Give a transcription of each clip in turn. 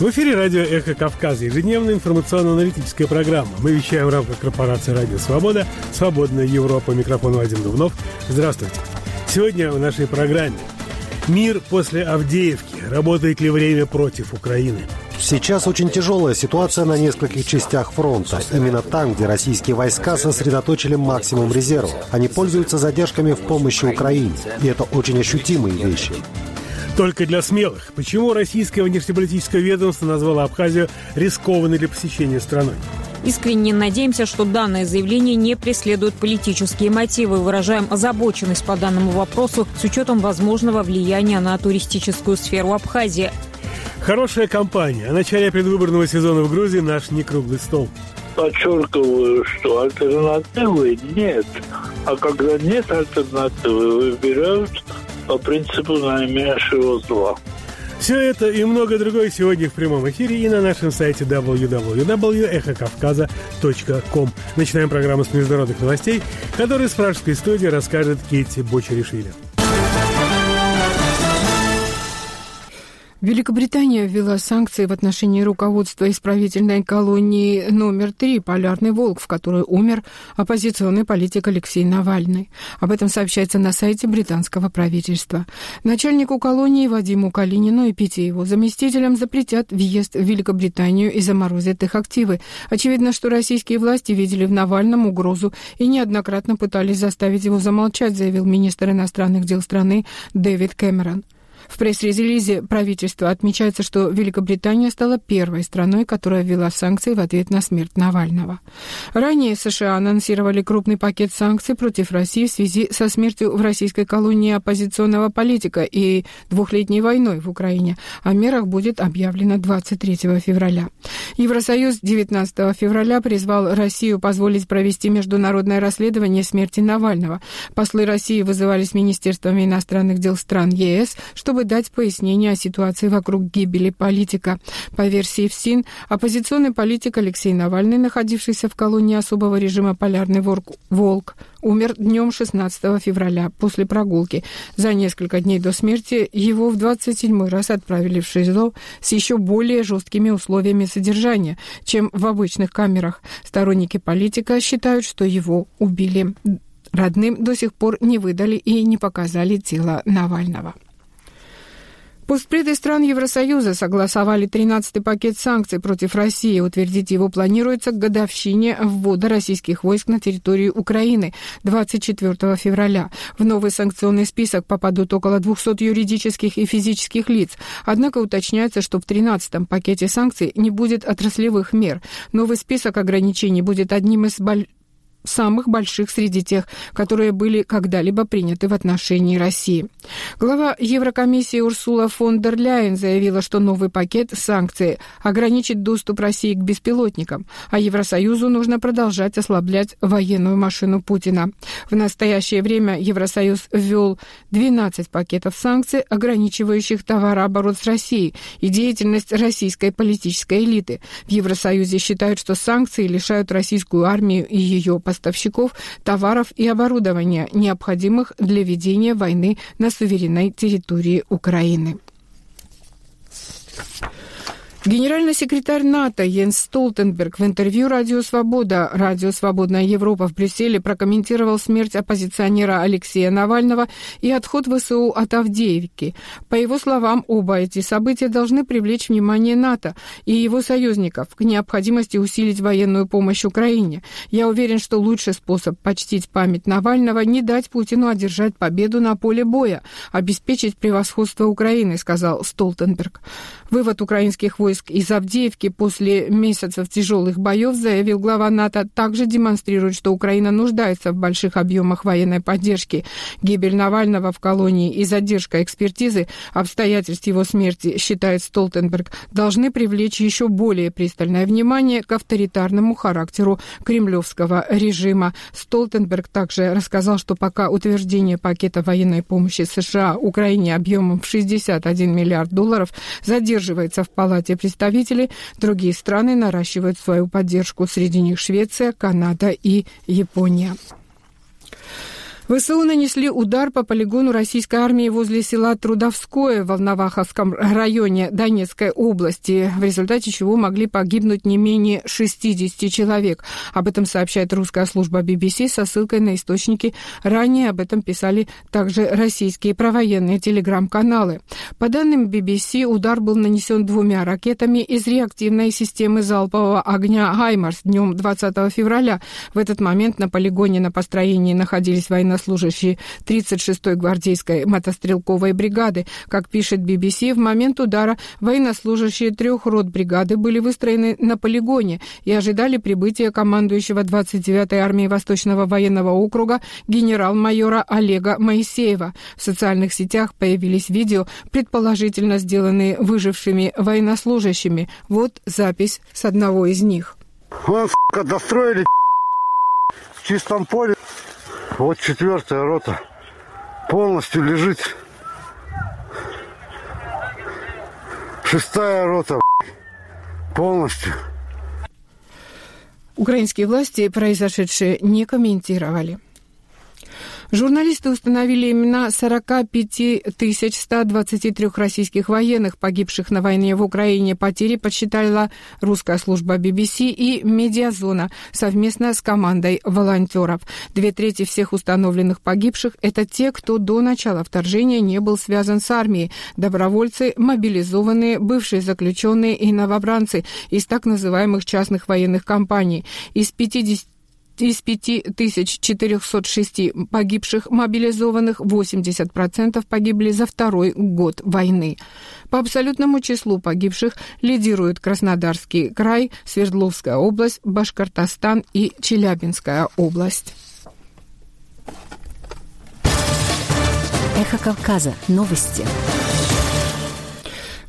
В эфире радио «Эхо Кавказа», ежедневная информационно-аналитическая программа. Мы вещаем в рамках корпорации «Радио Свобода», «Свободная Европа», микрофон Вадим Дубнов. Здравствуйте. Сегодня в нашей программе «Мир после Авдеевки. Работает ли время против Украины?» Сейчас очень тяжелая ситуация на нескольких частях фронта. Именно там, где российские войска сосредоточили максимум резервов. Они пользуются задержками в помощи Украине. И это очень ощутимые вещи только для смелых. Почему российское внешнеполитическое ведомство назвало Абхазию рискованной для посещения страной? Искренне надеемся, что данное заявление не преследует политические мотивы. Выражаем озабоченность по данному вопросу с учетом возможного влияния на туристическую сферу Абхазии. Хорошая кампания. О начале предвыборного сезона в Грузии наш не круглый стол. Подчеркиваю, что альтернативы нет. А когда нет альтернативы, выбирают по принципу наименьшего зла. Все это и много другое сегодня в прямом эфире и на нашем сайте www.эхокавказа.ком. Начинаем программу с международных новостей, которые с пражской студии расскажет Кейти Бочеришвили. Великобритания ввела санкции в отношении руководства исправительной колонии номер три «Полярный волк», в которой умер оппозиционный политик Алексей Навальный. Об этом сообщается на сайте британского правительства. Начальнику колонии Вадиму Калинину и пяти его заместителям запретят въезд в Великобританию и заморозят их активы. Очевидно, что российские власти видели в Навальном угрозу и неоднократно пытались заставить его замолчать, заявил министр иностранных дел страны Дэвид Кэмерон. В пресс-релизе правительства отмечается, что Великобритания стала первой страной, которая ввела санкции в ответ на смерть Навального. Ранее США анонсировали крупный пакет санкций против России в связи со смертью в российской колонии оппозиционного политика и двухлетней войной в Украине. О мерах будет объявлено 23 февраля. Евросоюз 19 февраля призвал Россию позволить провести международное расследование смерти Навального. Послы России вызывались министерствами иностранных дел стран ЕС, чтобы чтобы дать пояснение о ситуации вокруг гибели политика. По версии ФСИН, оппозиционный политик Алексей Навальный, находившийся в колонии особого режима «Полярный волк», умер днем 16 февраля после прогулки. За несколько дней до смерти его в 27 раз отправили в ШИЗО с еще более жесткими условиями содержания, чем в обычных камерах. Сторонники политика считают, что его убили. Родным до сих пор не выдали и не показали тело Навального. Постпреды стран Евросоюза согласовали 13-й пакет санкций против России. Утвердить его планируется к годовщине ввода российских войск на территорию Украины 24 февраля. В новый санкционный список попадут около 200 юридических и физических лиц. Однако уточняется, что в 13-м пакете санкций не будет отраслевых мер. Новый список ограничений будет одним из самых больших среди тех, которые были когда-либо приняты в отношении России. Глава Еврокомиссии Урсула фон дер Ляйен заявила, что новый пакет санкций ограничит доступ России к беспилотникам, а Евросоюзу нужно продолжать ослаблять военную машину Путина. В настоящее время Евросоюз ввел 12 пакетов санкций, ограничивающих товарооборот с Россией и деятельность российской политической элиты. В Евросоюзе считают, что санкции лишают российскую армию и ее поставщиков товаров и оборудования, необходимых для ведения войны на суверенной территории Украины. Генеральный секретарь НАТО Йенс Столтенберг в интервью «Радио Свобода», «Радио Свободная Европа» в Брюсселе прокомментировал смерть оппозиционера Алексея Навального и отход ВСУ от Авдеевки. По его словам, оба эти события должны привлечь внимание НАТО и его союзников к необходимости усилить военную помощь Украине. Я уверен, что лучший способ почтить память Навального – не дать Путину одержать победу на поле боя, обеспечить превосходство Украины, сказал Столтенберг. Вывод украинских войск из Авдеевки после месяцев тяжелых боев, заявил глава НАТО, также демонстрирует, что Украина нуждается в больших объемах военной поддержки. Гибель Навального в колонии и задержка экспертизы обстоятельств его смерти, считает Столтенберг, должны привлечь еще более пристальное внимание к авторитарному характеру кремлевского режима. Столтенберг также рассказал, что пока утверждение пакета военной помощи США Украине объемом в 61 миллиард долларов задерживается поддерживается в Палате представителей, другие страны наращивают свою поддержку, среди них Швеция, Канада и Япония. ВСУ нанесли удар по полигону российской армии возле села Трудовское в Волноваховском районе Донецкой области, в результате чего могли погибнуть не менее 60 человек. Об этом сообщает русская служба BBC со ссылкой на источники. Ранее об этом писали также российские провоенные телеграм-каналы. По данным BBC, удар был нанесен двумя ракетами из реактивной системы залпового огня «Хаймарс» днем 20 февраля. В этот момент на полигоне на построении находились военнослужащие военнослужащие 36-й гвардейской мотострелковой бригады. Как пишет BBC, в момент удара военнослужащие трех рот бригады были выстроены на полигоне и ожидали прибытия командующего 29-й армии Восточного военного округа генерал-майора Олега Моисеева. В социальных сетях появились видео, предположительно сделанные выжившими военнослужащими. Вот запись с одного из них. Вон, сука, достроили в чистом поле. Вот четвертая рота полностью лежит. Шестая рота полностью. Украинские власти произошедшее не комментировали. Журналисты установили имена 45 123 российских военных, погибших на войне в Украине. Потери подсчитала русская служба BBC и Медиазона совместно с командой волонтеров. Две трети всех установленных погибших – это те, кто до начала вторжения не был связан с армией. Добровольцы, мобилизованные, бывшие заключенные и новобранцы из так называемых частных военных компаний. Из 50 из 5406 погибших мобилизованных 80% погибли за второй год войны. По абсолютному числу погибших лидируют Краснодарский край, Свердловская область, Башкортостан и Челябинская область. Эхо Кавказа. Новости.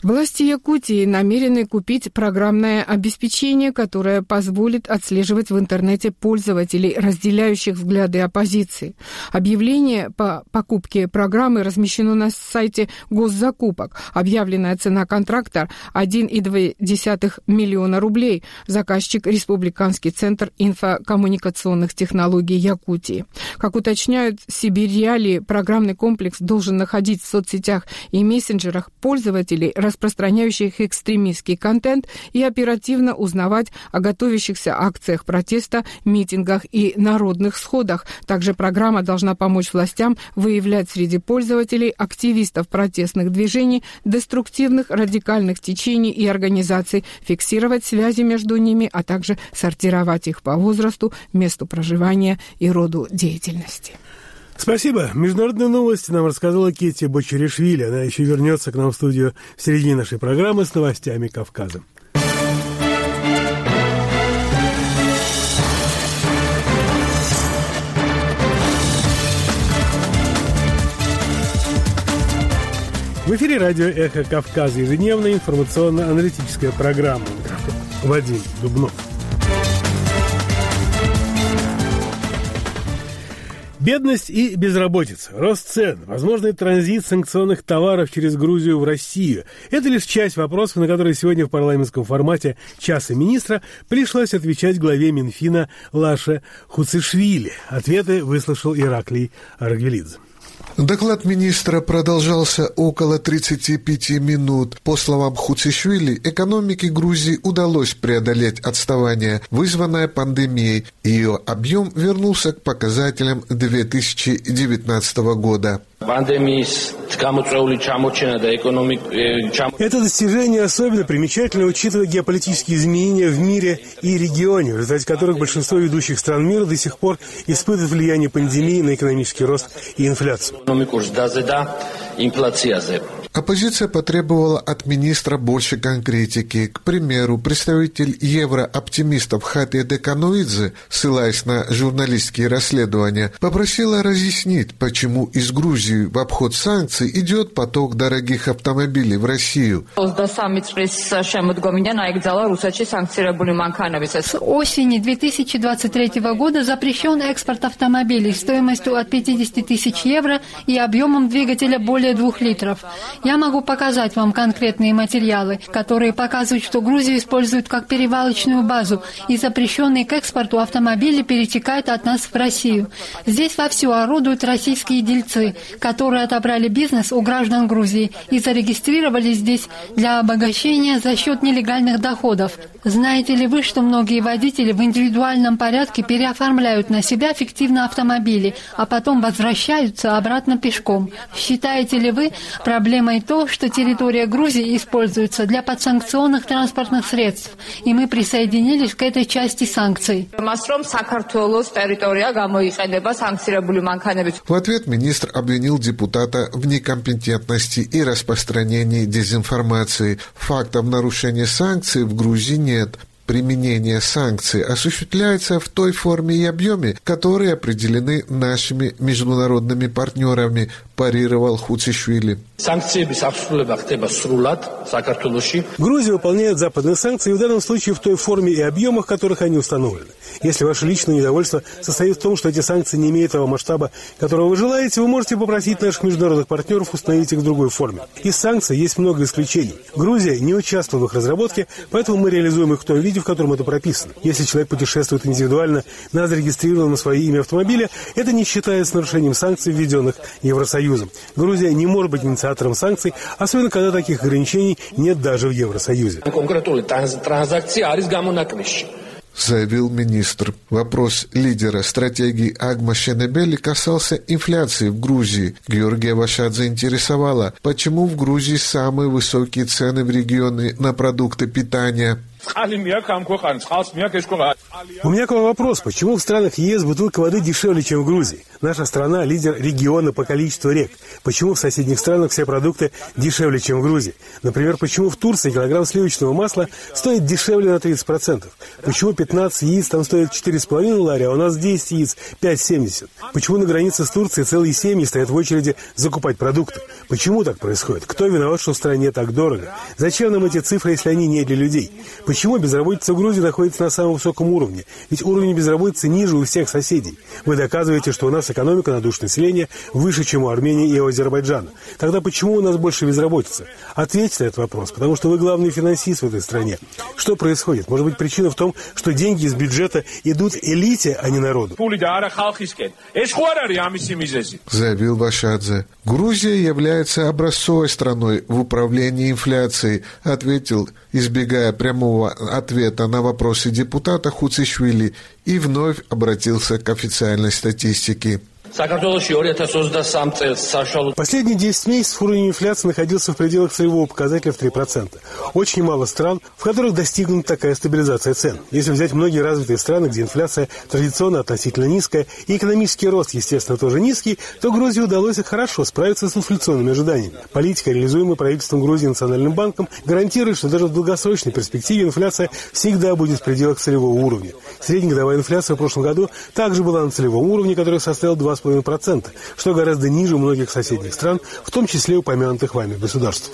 Власти Якутии намерены купить программное обеспечение, которое позволит отслеживать в интернете пользователей, разделяющих взгляды оппозиции. Объявление по покупке программы размещено на сайте госзакупок. Объявленная цена контракта 1,2 миллиона рублей. Заказчик – Республиканский центр инфокоммуникационных технологий Якутии. Как уточняют Сибириали, программный комплекс должен находить в соцсетях и мессенджерах пользователей, распространяющих экстремистский контент, и оперативно узнавать о готовящихся акциях протеста, митингах и народных сходах. Также программа должна помочь властям выявлять среди пользователей активистов протестных движений, деструктивных радикальных течений и организаций, фиксировать связи между ними, а также сортировать их по возрасту, месту проживания и роду деятельности. Спасибо. Международные новости нам рассказала Кетти Бочеришвили. Она еще вернется к нам в студию в середине нашей программы с новостями Кавказа. В эфире радио «Эхо Кавказа» ежедневная информационно-аналитическая программа. Вадим Дубнов. Бедность и безработица, рост цен, возможный транзит санкционных товаров через Грузию в Россию – это лишь часть вопросов, на которые сегодня в парламентском формате «Часа министра» пришлось отвечать главе Минфина Лаше Хуцишвили. Ответы выслушал Ираклий Аргвелидзе. Доклад министра продолжался около 35 минут. По словам Хуцишвили, экономике Грузии удалось преодолеть отставание, вызванное пандемией. Ее объем вернулся к показателям 2019 года. Это достижение особенно примечательно, учитывая геополитические изменения в мире и регионе, в результате которых большинство ведущих стран мира до сих пор испытывают влияние пандемии на экономический рост и инфляцию. Оппозиция потребовала от министра больше конкретики. К примеру, представитель еврооптимистов Хати Декануидзе, ссылаясь на журналистские расследования, попросила разъяснить, почему из Грузии в обход санкций идет поток дорогих автомобилей в Россию. С осени 2023 года запрещен экспорт автомобилей стоимостью от 50 тысяч евро и объемом двигателя более двух литров. Я могу показать вам конкретные материалы, которые показывают, что Грузию используют как перевалочную базу, и запрещенные к экспорту автомобили перетекают от нас в Россию. Здесь вовсю орудуют российские дельцы, которые отобрали бизнес у граждан Грузии и зарегистрировали здесь для обогащения за счет нелегальных доходов. Знаете ли вы, что многие водители в индивидуальном порядке переоформляют на себя фиктивно автомобили, а потом возвращаются обратно пешком? Считаете ли вы проблемой то, что территория Грузии используется для подсанкционных транспортных средств, и мы присоединились к этой части санкций? В ответ министр обвинил депутата в некомпетентности и распространении дезинформации. Фактов нарушения санкций в Грузии нет применение санкций осуществляется в той форме и объеме, которые определены нашими международными партнерами, парировал Хуцишвили. Грузия выполняет западные санкции в данном случае в той форме и объемах, в которых они установлены. Если ваше личное недовольство состоит в том, что эти санкции не имеют того масштаба, которого вы желаете, вы можете попросить наших международных партнеров установить их в другой форме. Из санкций есть много исключений. Грузия не участвовала в их разработке, поэтому мы реализуем их в том виде, в котором это прописано. Если человек путешествует индивидуально на зарегистрированном на свое имя автомобиле, это не считается нарушением санкций, введенных Евросоюзом. Союзом. Грузия не может быть инициатором санкций, особенно когда таких ограничений нет даже в Евросоюзе заявил министр. Вопрос лидера стратегии Агма Шенебели касался инфляции в Грузии. Георгия Вашат заинтересовала, почему в Грузии самые высокие цены в регионе на продукты питания. У меня к вам вопрос. Почему в странах ЕС бутылка воды дешевле, чем в Грузии? Наша страна – лидер региона по количеству рек. Почему в соседних странах все продукты дешевле, чем в Грузии? Например, почему в Турции килограмм сливочного масла стоит дешевле на 30%? Почему 15 яиц там стоит 4,5 лари, а у нас 10 яиц 5,70? Почему на границе с Турцией целые семьи стоят в очереди закупать продукты? Почему так происходит? Кто виноват, что в стране так дорого? Зачем нам эти цифры, если они не для людей? Почему безработица в Грузии находится на самом высоком уровне? Ведь уровень безработицы ниже у всех соседей. Вы доказываете, что у нас экономика на душу населения выше, чем у Армении и Азербайджана. Тогда почему у нас больше безработицы? Ответьте на этот вопрос, потому что вы главный финансист в этой стране. Что происходит? Может быть, причина в том, что деньги из бюджета идут элите, а не народу? Заявил Вашадзе. Грузия является образцовой страной в управлении инфляцией, ответил, избегая прямого прямого ответа на вопросы депутата Хуцишвили и вновь обратился к официальной статистике. Последние 10 месяцев уровень инфляции находился в пределах целевого показателя в 3%. Очень мало стран, в которых достигнута такая стабилизация цен. Если взять многие развитые страны, где инфляция традиционно относительно низкая и экономический рост, естественно, тоже низкий, то Грузии удалось хорошо справиться с инфляционными ожиданиями. Политика, реализуемая правительством Грузии и Национальным банком, гарантирует, что даже в долгосрочной перспективе инфляция всегда будет в пределах целевого уровня. Среднегодовая инфляция в прошлом году также была на целевом уровне, который составил 2,5 2,5%, что гораздо ниже многих соседних стран, в том числе упомянутых вами государств.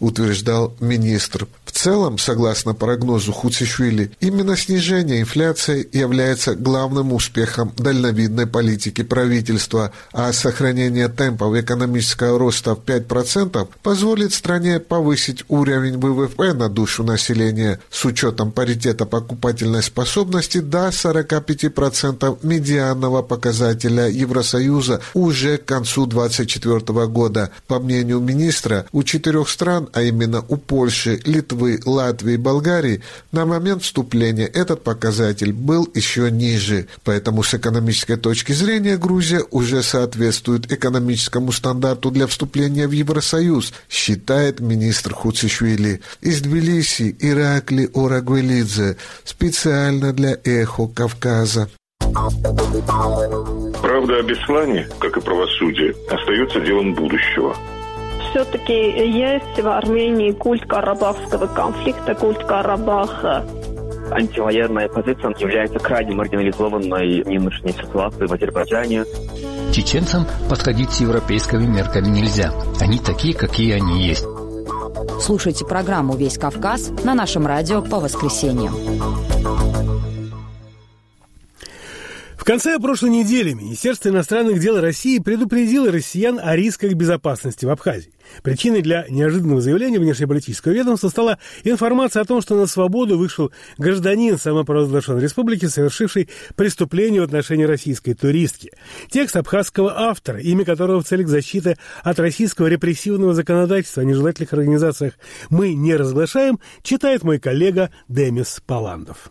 Утверждал министр. В целом, согласно прогнозу Хуцишвили, именно снижение инфляции является главным успехом дальновидной политики правительства, а сохранение темпов экономического роста в 5% позволит стране повысить уровень ВВП на душу населения с учетом паритета покупательной способности до 45% медианного главного показателя Евросоюза уже к концу 2024 года. По мнению министра, у четырех стран, а именно у Польши, Литвы, Латвии и Болгарии, на момент вступления этот показатель был еще ниже. Поэтому с экономической точки зрения Грузия уже соответствует экономическому стандарту для вступления в Евросоюз, считает министр Хуцишвили. Из Тбилиси Иракли Орагвелидзе специально для «Эхо Кавказа». Правда о Беслане, как и правосудие, остается делом будущего. Все-таки есть в Армении культ карабахского конфликта, культ Карабаха. Антивоенная позиция является крайне маргинализованной в нынешней ситуации в Азербайджане. Чеченцам подходить с европейскими мерками нельзя. Они такие, какие они есть. Слушайте программу «Весь Кавказ» на нашем радио по воскресеньям. Конце прошлой недели Министерство иностранных дел России предупредило россиян о рисках безопасности в Абхазии. Причиной для неожиданного заявления внешнеполитического ведомства стала информация о том, что на свободу вышел гражданин самопровозглашенной республики, совершивший преступление в отношении российской туристки. Текст абхазского автора, имя которого в целях защиты от российского репрессивного законодательства о нежелательных организациях мы не разглашаем, читает мой коллега Демис Паландов.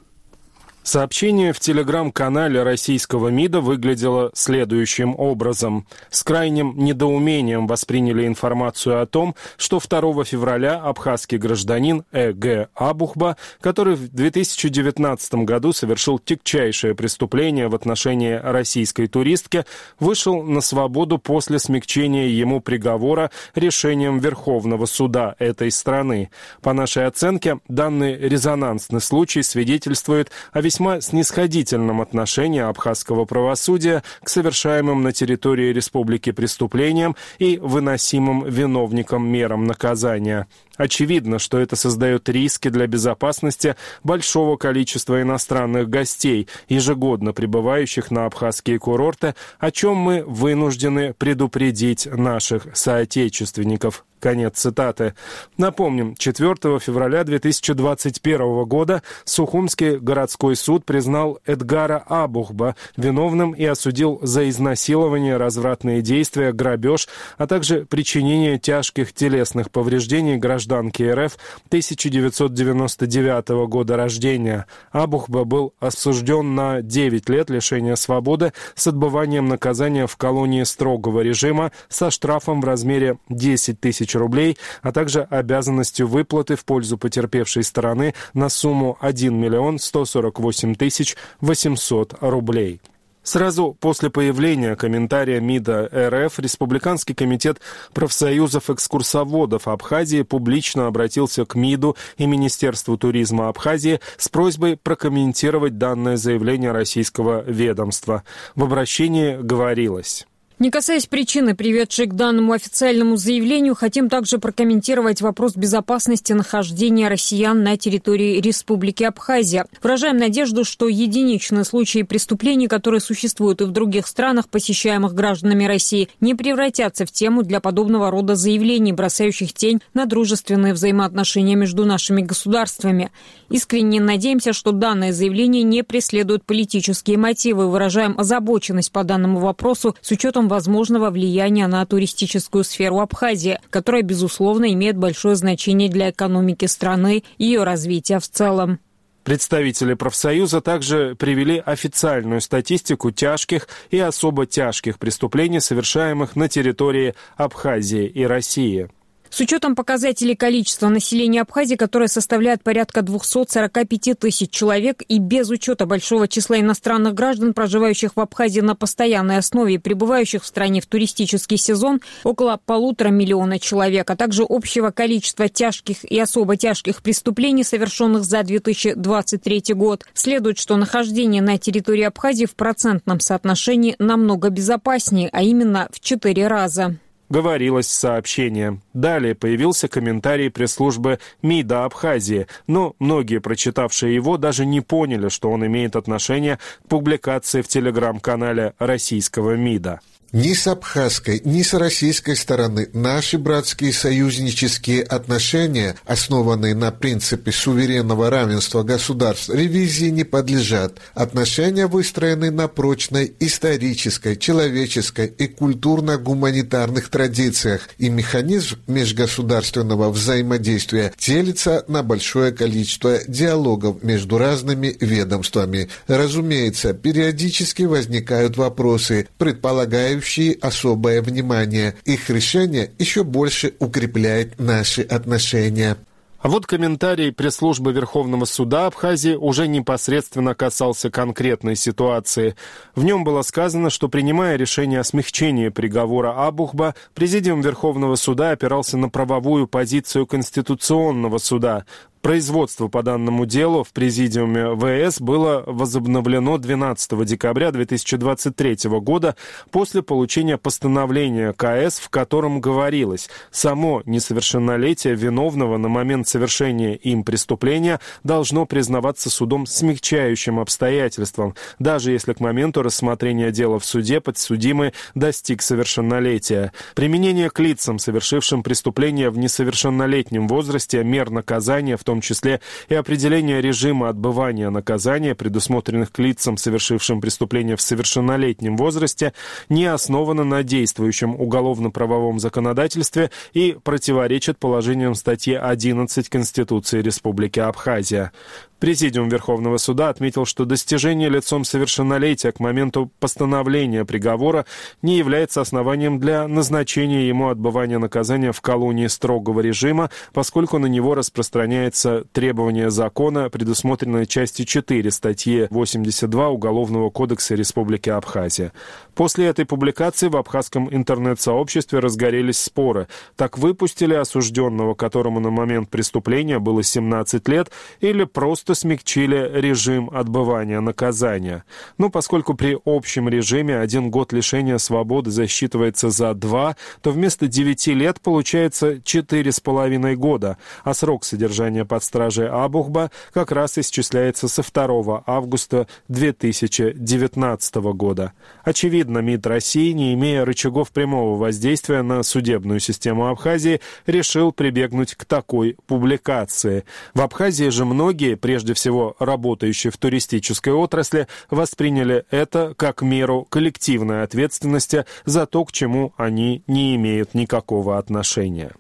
Сообщение в телеграм-канале российского МИДа выглядело следующим образом. С крайним недоумением восприняли информацию о том, что 2 февраля абхазский гражданин Э.Г. Абухба, который в 2019 году совершил тягчайшее преступление в отношении российской туристки, вышел на свободу после смягчения ему приговора решением Верховного суда этой страны. По нашей оценке, данный резонансный случай свидетельствует о весьма весьма снисходительном отношении абхазского правосудия к совершаемым на территории республики преступлениям и выносимым виновникам мерам наказания. Очевидно, что это создает риски для безопасности большого количества иностранных гостей, ежегодно прибывающих на абхазские курорты, о чем мы вынуждены предупредить наших соотечественников. Конец цитаты. Напомним, 4 февраля 2021 года Сухумский городской суд признал Эдгара Абухба виновным и осудил за изнасилование, развратные действия, грабеж, а также причинение тяжких телесных повреждений гражданам гражданки РФ 1999 года рождения. Абухба был осужден на 9 лет лишения свободы с отбыванием наказания в колонии строгого режима со штрафом в размере 10 тысяч рублей, а также обязанностью выплаты в пользу потерпевшей стороны на сумму 1 миллион 148 тысяч 800 рублей. Сразу после появления комментария МИДа РФ Республиканский комитет профсоюзов экскурсоводов Абхазии публично обратился к МИДу и Министерству туризма Абхазии с просьбой прокомментировать данное заявление российского ведомства. В обращении говорилось. Не касаясь причины, приведшей к данному официальному заявлению, хотим также прокомментировать вопрос безопасности нахождения россиян на территории Республики Абхазия. Выражаем надежду, что единичные случаи преступлений, которые существуют и в других странах, посещаемых гражданами России, не превратятся в тему для подобного рода заявлений, бросающих тень на дружественные взаимоотношения между нашими государствами. Искренне надеемся, что данное заявление не преследует политические мотивы. Выражаем озабоченность по данному вопросу с учетом возможного влияния на туристическую сферу Абхазии, которая, безусловно, имеет большое значение для экономики страны и ее развития в целом. Представители профсоюза также привели официальную статистику тяжких и особо тяжких преступлений, совершаемых на территории Абхазии и России. С учетом показателей количества населения Абхазии, которое составляет порядка 245 тысяч человек, и без учета большого числа иностранных граждан, проживающих в Абхазии на постоянной основе и прибывающих в стране в туристический сезон, около полутора миллиона человек, а также общего количества тяжких и особо тяжких преступлений, совершенных за 2023 год, следует, что нахождение на территории Абхазии в процентном соотношении намного безопаснее, а именно в четыре раза говорилось в сообщении. Далее появился комментарий пресс-службы МИДа Абхазии, но многие, прочитавшие его, даже не поняли, что он имеет отношение к публикации в телеграм-канале российского МИДа. Ни с абхазской, ни с российской стороны наши братские союзнические отношения, основанные на принципе суверенного равенства государств, ревизии не подлежат. Отношения выстроены на прочной исторической, человеческой и культурно-гуманитарных традициях, и механизм межгосударственного взаимодействия делится на большое количество диалогов между разными ведомствами. Разумеется, периодически возникают вопросы, предполагающие заслуживающие особое внимание. Их решение еще больше укрепляет наши отношения. А вот комментарий пресс-службы Верховного суда Абхазии уже непосредственно касался конкретной ситуации. В нем было сказано, что принимая решение о смягчении приговора Абухба, президиум Верховного суда опирался на правовую позицию Конституционного суда. Производство по данному делу в Президиуме ВС было возобновлено 12 декабря 2023 года после получения постановления КС, в котором говорилось, само несовершеннолетие виновного на момент совершения им преступления должно признаваться судом смягчающим обстоятельством, даже если к моменту рассмотрения дела в суде подсудимый достиг совершеннолетия. Применение к лицам, совершившим преступление в несовершеннолетнем возрасте, мер наказания, в том числе и определение режима отбывания наказания, предусмотренных к лицам, совершившим преступление в совершеннолетнем возрасте, не основано на действующем уголовно-правовом законодательстве и противоречит положениям статьи 11 Конституции Республики Абхазия. Президиум Верховного суда отметил, что достижение лицом совершеннолетия к моменту постановления приговора не является основанием для назначения ему отбывания наказания в колонии строгого режима, поскольку на него распространяется требование закона, предусмотренное частью 4 статьи 82 Уголовного кодекса Республики Абхазия. После этой публикации в абхазском интернет-сообществе разгорелись споры. Так выпустили осужденного, которому на момент преступления было 17 лет, или просто просто смягчили режим отбывания наказания. Ну, поскольку при общем режиме один год лишения свободы засчитывается за два, то вместо девяти лет получается четыре с половиной года, а срок содержания под стражей Абухба как раз исчисляется со 2 августа 2019 года. Очевидно, МИД России, не имея рычагов прямого воздействия на судебную систему Абхазии, решил прибегнуть к такой публикации. В Абхазии же многие, прежде прежде всего работающие в туристической отрасли, восприняли это как меру коллективной ответственности за то, к чему они не имеют никакого отношения.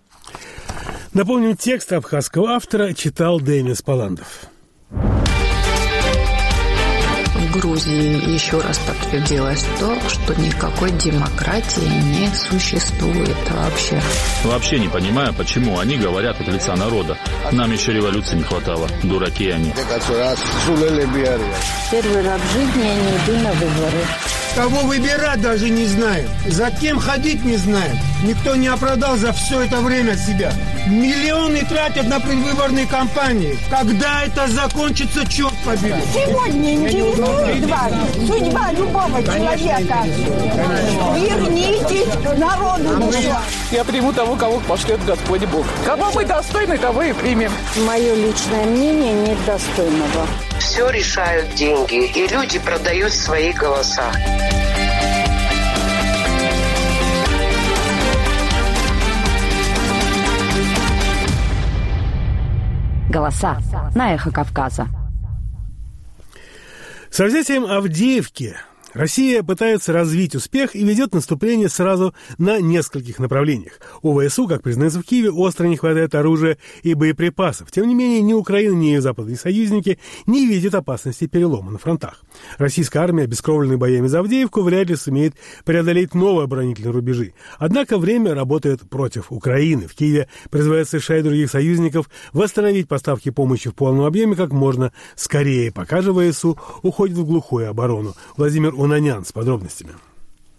Напомним, текст абхазского автора читал Денис Паландов. Грузии еще раз подтвердилось то, что никакой демократии не существует вообще. Вообще не понимаю, почему они говорят от лица народа. Нам еще революции не хватало. Дураки они. Первый раз в жизни я не иду на выборы. Кого выбирать даже не знаем. За кем ходить не знаем. Никто не оправдал за все это время себя. Миллионы тратят на предвыборные кампании. Когда это закончится, черт побери. Сегодня интересует вас судьба любого человека. Вернитесь к народу. Я приму того, кого пошлет Господь Бог. Кого мы достойны, того и примем. Мое личное мнение нет достойного. Все решают деньги, и люди продают свои голоса. Голоса на эхо Кавказа. Со взятием Авдеевки Россия пытается развить успех и ведет наступление сразу на нескольких направлениях. У ВСУ, как признается в Киеве, остро не хватает оружия и боеприпасов. Тем не менее, ни Украина, ни ее западные союзники не видят опасности перелома на фронтах. Российская армия, обескровленная боями за Авдеевку, вряд ли сумеет преодолеть новые оборонительные рубежи. Однако время работает против Украины. В Киеве призывают США и других союзников восстановить поставки помощи в полном объеме как можно скорее, пока же ВСУ уходит в глухую оборону. Владимир Унанян с подробностями.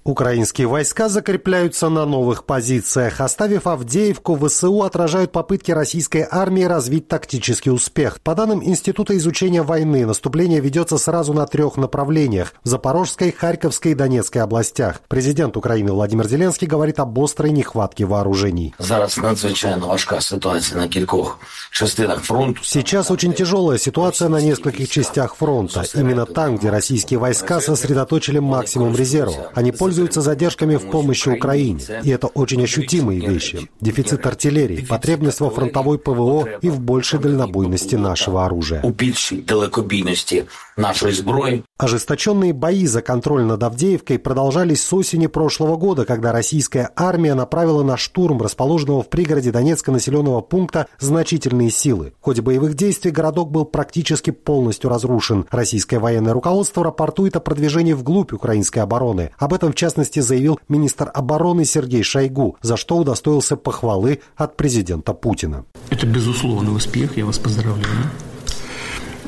Украинские войска закрепляются на новых позициях. Оставив Авдеевку, ВСУ отражают попытки российской армии развить тактический успех. По данным Института изучения войны, наступление ведется сразу на трех направлениях – в Запорожской, Харьковской и Донецкой областях. Президент Украины Владимир Зеленский говорит об острой нехватке вооружений. Зараз надзвичайно важка ситуация на кількох частинах фронту. Сейчас очень тяжелая ситуация на нескольких частях фронта. Именно там, где российские войска сосредоточили максимум резерва. Они пользуются пользуются задержками в помощи Украине. И это очень ощутимые вещи. Дефицит артиллерии, потребность во фронтовой ПВО и в большей дальнобойности нашего оружия. У більшій далекобійності нашей зброї. Ожесточенные бои за контроль над Авдеевкой продолжались с осени прошлого года, когда российская армия направила на штурм расположенного в пригороде Донецка населенного пункта значительные силы. В ходе боевых действий городок был практически полностью разрушен. Российское военное руководство рапортует о продвижении вглубь украинской обороны. Об этом, в частности, заявил министр обороны Сергей Шойгу, за что удостоился похвалы от президента Путина. Это безусловный успех, я вас поздравляю.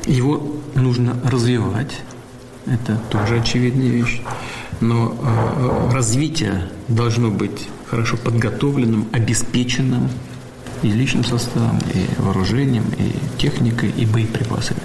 Его нужно развивать, это тоже очевидная вещь. Но э, развитие должно быть хорошо подготовленным, обеспеченным и личным составом, и вооружением, и техникой, и боеприпасами.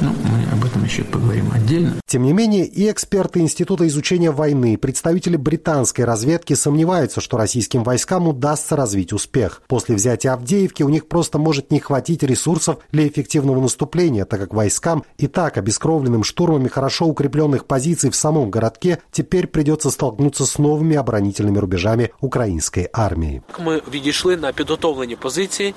Ну, мы об этом еще поговорим отдельно. Тем не менее, и эксперты Института изучения войны, и представители британской разведки сомневаются, что российским войскам удастся развить успех. После взятия Авдеевки у них просто может не хватить ресурсов для эффективного наступления, так как войскам и так обескровленным штурмами хорошо укрепленных позиций в самом городке теперь придется столкнуться с новыми оборонительными рубежами украинской армии. Мы відійшли на підготовлені позиції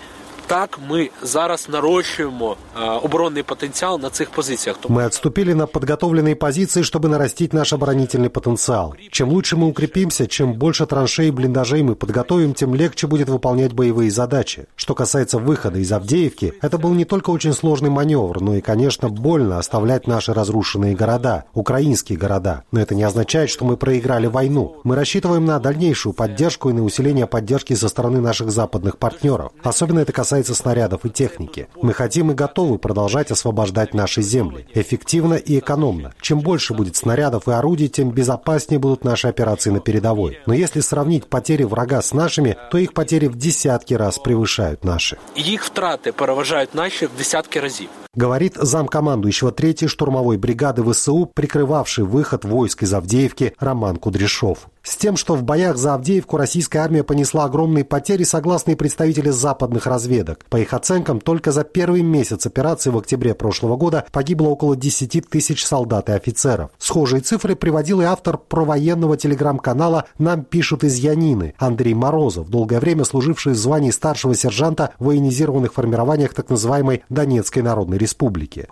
так ми зараз нарощуємо оборонний потенциал на цих позициях. Мы отступили на подготовленные позиции, чтобы нарастить наш оборонительный потенциал. Чем лучше мы укрепимся, чем больше траншей и блиндажей мы подготовим, тем легче будет выполнять боевые задачи. Что касается выхода из Авдеевки, это был не только очень сложный маневр, но и, конечно, больно оставлять наши разрушенные города, украинские города. Но это не означает, что мы проиграли войну. Мы рассчитываем на дальнейшую поддержку и на усиление поддержки со стороны наших западных партнеров. Особенно это касается касается снарядов и техники. Мы хотим и готовы продолжать освобождать наши земли. Эффективно и экономно. Чем больше будет снарядов и орудий, тем безопаснее будут наши операции на передовой. Но если сравнить потери врага с нашими, то их потери в десятки раз превышают наши. Их втраты переважают наши в десятки разів. Говорит замкомандующего 3-й штурмовой бригады ВСУ, прикрывавший выход войск из Авдеевки Роман Кудряшов. С тем, что в боях за Авдеевку российская армия понесла огромные потери, согласны представители западных разведок. По их оценкам, только за первый месяц операции в октябре прошлого года погибло около 10 тысяч солдат и офицеров. Схожие цифры приводил и автор провоенного телеграм-канала «Нам пишут из Янины» Андрей Морозов, долгое время служивший в звании старшего сержанта в военизированных формированиях так называемой Донецкой Народной Республики.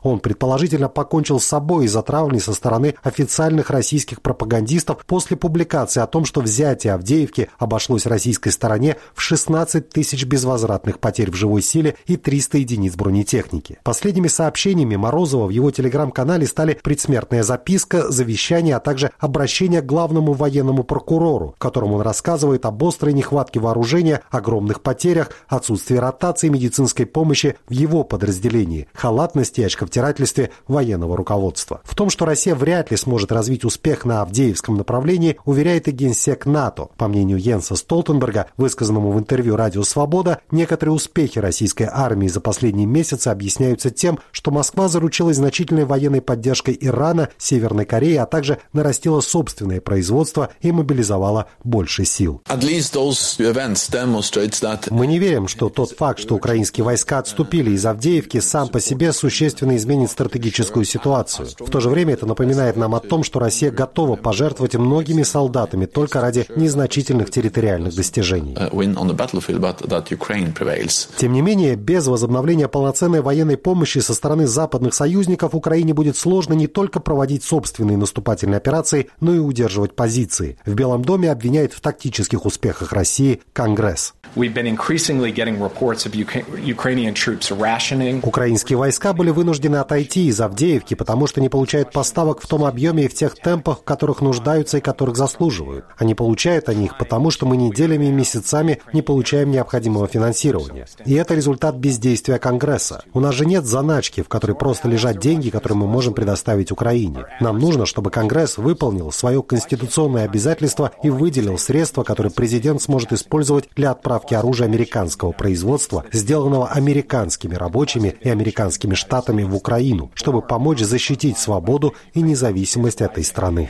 Он предположительно покончил с собой из-за травли со стороны официальных российских пропагандистов. После публикации о том, что взятие Авдеевки обошлось российской стороне в 16 тысяч безвозвратных потерь в живой силе и 300 единиц бронетехники. Последними сообщениями Морозова в его телеграм-канале стали предсмертная записка, завещание, а также обращение к главному военному прокурору, в котором он рассказывает об острой нехватке вооружения, огромных потерях, отсутствии ротации медицинской помощи в его подразделении, халатности и очковтирательстве военного руководства. В том, что Россия вряд ли сможет развить успех на Авдеевском направлении, уверяет и генсек НАТО. По мнению Йенса Столтенберга, высказанному в интервью «Радио Свобода», некоторые успехи российской армии за последние месяцы объясняются тем, что Москва заручилась значительной военной поддержкой Ирана, Северной Кореи, а также нарастила собственное производство и мобилизовала больше сил. Мы не верим, что тот факт, что украинские войска отступили из Авдеевки, сам по себе существенно изменит стратегическую ситуацию. В то же время это напоминает нам о том, что Россия готова пожертвовать многими солдатами только ради незначительных территориальных достижений. Тем не менее, без возобновления полноценной военной помощи со стороны западных союзников Украине будет сложно не только проводить собственные наступательные операции, но и удерживать позиции. В Белом доме обвиняет в тактических успехах России Конгресс. Украинские войска были вынуждены отойти из Авдеевки, потому что не получают поставок в том объеме и в тех темпах, в которых нуждаются и которых заслуживают. Они получают они их потому, что мы неделями и месяцами не получаем необходимого финансирования. И это результат бездействия Конгресса. У нас же нет заначки, в которой просто лежат деньги, которые мы можем предоставить Украине. Нам нужно, чтобы Конгресс выполнил свое конституционное обязательство и выделил средства, которые президент сможет использовать для отправки оружия американского производства, сделанного американскими рабочими и американскими штатами в Украину, чтобы помочь защитить свободу и независимость этой страны.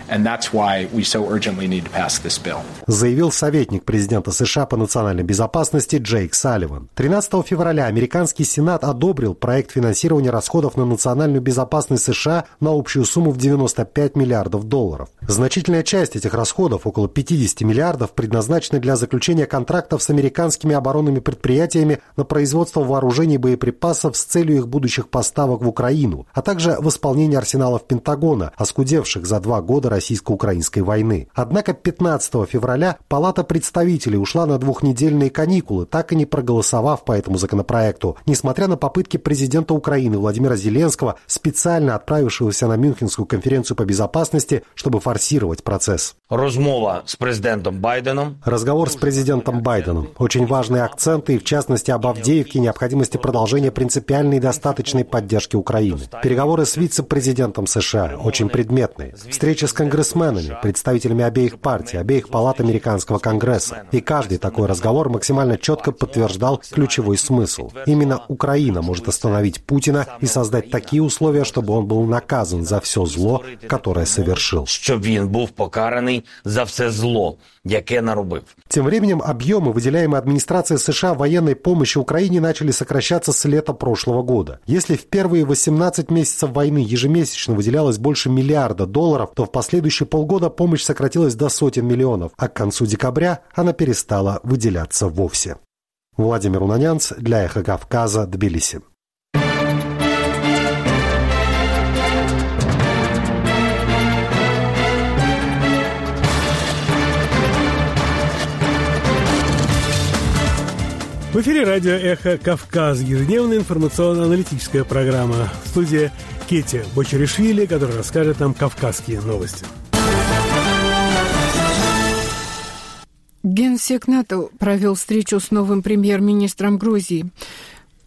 Заявил советник президента США по национальной безопасности Джейк Салливан. 13 февраля американский Сенат одобрил проект финансирования расходов на национальную безопасность США на общую сумму в 95 миллиардов долларов. Значительная часть этих расходов, около 50 миллиардов, предназначена для заключения контрактов с американскими оборонными предприятиями на производство вооружений и боеприпасов с целью их будущих поставок в Украину, а также восполнение арсеналов Пентагона, оскудевших за два года российско-украинской войны. Однако 15 февраля Палата представителей ушла на двухнедельные каникулы, так и не проголосовав по этому законопроекту, несмотря на попытки президента Украины Владимира Зеленского, специально отправившегося на Мюнхенскую конференцию по безопасности, чтобы форсировать процесс. Розмова с президентом Байденом. Разговор с президентом Байденом. Очень важные акценты, и в частности об Авдеевке, необходимости продолжения принципиальной и достаточной поддержки Украины. Переговоры с вице-президентом США очень предметные. Встречи с конгрессменами, представителями обеих партий, обеих палат американского конгресса. И каждый такой разговор максимально четко подтверждал ключевой смысл. Именно Украина может остановить Путина и создать такие условия, чтобы он был наказан за все зло, которое совершил. Щоб він був покараний за все зло, яке наробив. Тем временем объемы, выделяемые администрацией США военной помощи Украине, начали сокращаться с лета прошлого года. Если в первые 18 месяцев войны ежемесячно выделялось больше миллиарда долларов, то в последующие полгода помощь сократилась до сотен миллионов, а к концу декабря она перестала выделяться вовсе. Владимир Унанянц для «Эхо Кавказа», Тбилиси. В эфире радио «Эхо Кавказ», ежедневная информационно-аналитическая программа. В студии Кетти Бочеришвили, которая расскажет нам кавказские новости. Генсек НАТО провел встречу с новым премьер-министром Грузии.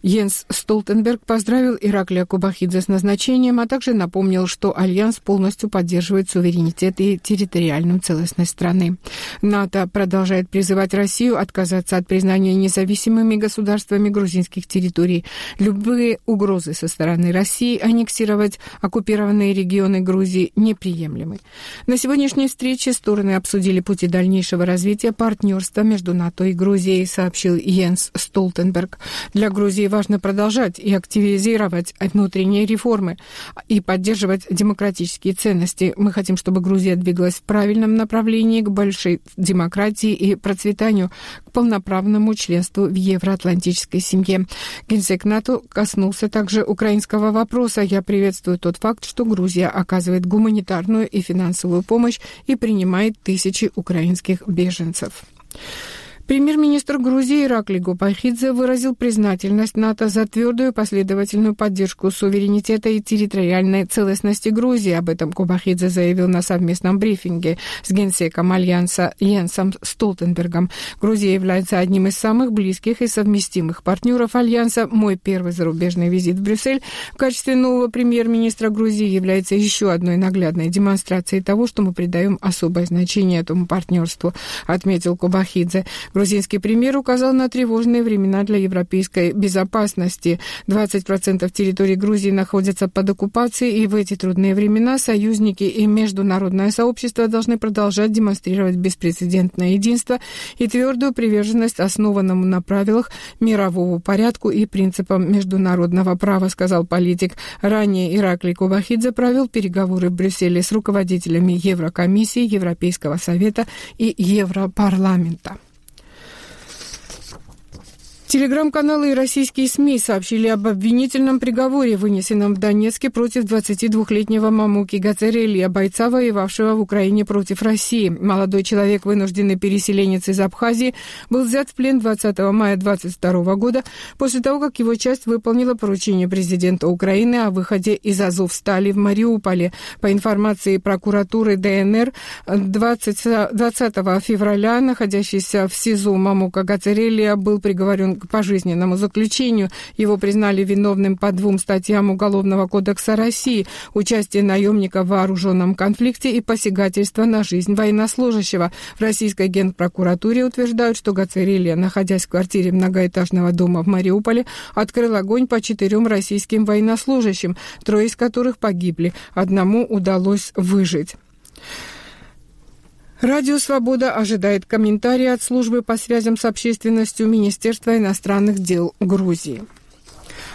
Йенс Столтенберг поздравил Ираклия Кубахидзе с назначением, а также напомнил, что Альянс полностью поддерживает суверенитет и территориальную целостность страны. НАТО продолжает призывать Россию отказаться от признания независимыми государствами грузинских территорий. Любые угрозы со стороны России аннексировать оккупированные регионы Грузии неприемлемы. На сегодняшней встрече стороны обсудили пути дальнейшего развития партнерства между НАТО и Грузией, сообщил Йенс Столтенберг. Для Грузии важно продолжать и активизировать внутренние реформы и поддерживать демократические ценности. Мы хотим, чтобы Грузия двигалась в правильном направлении к большой демократии и процветанию, к полноправному членству в евроатлантической семье. Генсек НАТО коснулся также украинского вопроса. Я приветствую тот факт, что Грузия оказывает гуманитарную и финансовую помощь и принимает тысячи украинских беженцев. Премьер-министр Грузии Иракли Гупахидзе выразил признательность НАТО за твердую последовательную поддержку суверенитета и территориальной целостности Грузии. Об этом Гупахидзе заявил на совместном брифинге с генсеком Альянса Йенсом Столтенбергом. Грузия является одним из самых близких и совместимых партнеров Альянса. Мой первый зарубежный визит в Брюссель в качестве нового премьер-министра Грузии является еще одной наглядной демонстрацией того, что мы придаем особое значение этому партнерству, отметил Кубахидзе. Грузинский премьер указал на тревожные времена для европейской безопасности. 20% территории Грузии находятся под оккупацией, и в эти трудные времена союзники и международное сообщество должны продолжать демонстрировать беспрецедентное единство и твердую приверженность основанному на правилах мирового порядку и принципам международного права, сказал политик. Ранее Ираклий Кубахидзе провел переговоры в Брюсселе с руководителями Еврокомиссии, Европейского совета и Европарламента. Телеграм-каналы и российские СМИ сообщили об обвинительном приговоре, вынесенном в Донецке против 22-летнего Мамуки Гацерелия, бойца, воевавшего в Украине против России. Молодой человек, вынужденный переселенец из Абхазии, был взят в плен 20 мая 2022 года после того, как его часть выполнила поручение президента Украины о выходе из Азовстали в Мариуполе. По информации прокуратуры ДНР, 20, 20 февраля находящийся в СИЗО Мамука Гацерелия был приговорен к пожизненному заключению. Его признали виновным по двум статьям Уголовного кодекса России – участие наемника в вооруженном конфликте и посягательство на жизнь военнослужащего. В российской генпрокуратуре утверждают, что Гацерилия, находясь в квартире многоэтажного дома в Мариуполе, открыл огонь по четырем российским военнослужащим, трое из которых погибли. Одному удалось выжить. Радио «Свобода» ожидает комментарии от службы по связям с общественностью Министерства иностранных дел Грузии.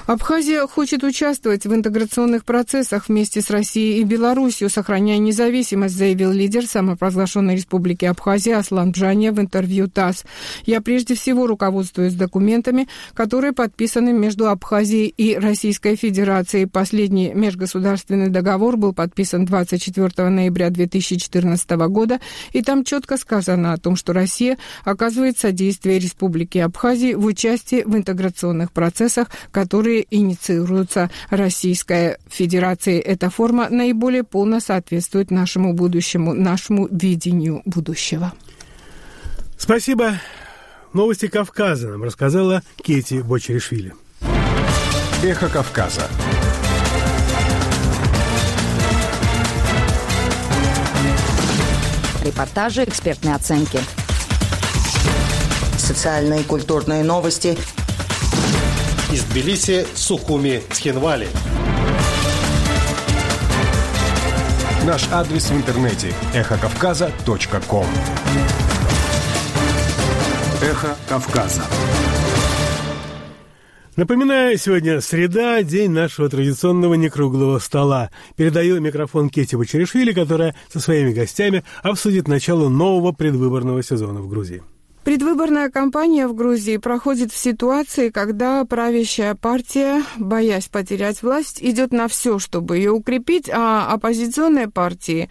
Абхазия хочет участвовать в интеграционных процессах вместе с Россией и Беларусью, сохраняя независимость, заявил лидер самопровозглашенной республики Абхазия Аслан Бжания в интервью ТАСС. Я прежде всего руководствуюсь документами, которые подписаны между Абхазией и Российской Федерацией. Последний межгосударственный договор был подписан 24 ноября 2014 года, и там четко сказано о том, что Россия оказывает содействие Республике Абхазии в участии в интеграционных процессах, которые которые инициируются Российской Федерацией. Эта форма наиболее полно соответствует нашему будущему, нашему видению будущего. Спасибо. Новости Кавказа нам рассказала Кети Бочеришвили. Эхо Кавказа. Репортажи, экспертные оценки. Социальные и культурные новости. Из Тбилиси, Сухуми, Цхинвали. Наш адрес в интернете – эхокавказа.ком Эхо Кавказа. Напоминаю, сегодня среда, день нашего традиционного некруглого стола. Передаю микрофон Кете Бочеришвили, которая со своими гостями обсудит начало нового предвыборного сезона в Грузии. Предвыборная кампания в Грузии проходит в ситуации, когда правящая партия, боясь потерять власть, идет на все, чтобы ее укрепить, а оппозиционные партии,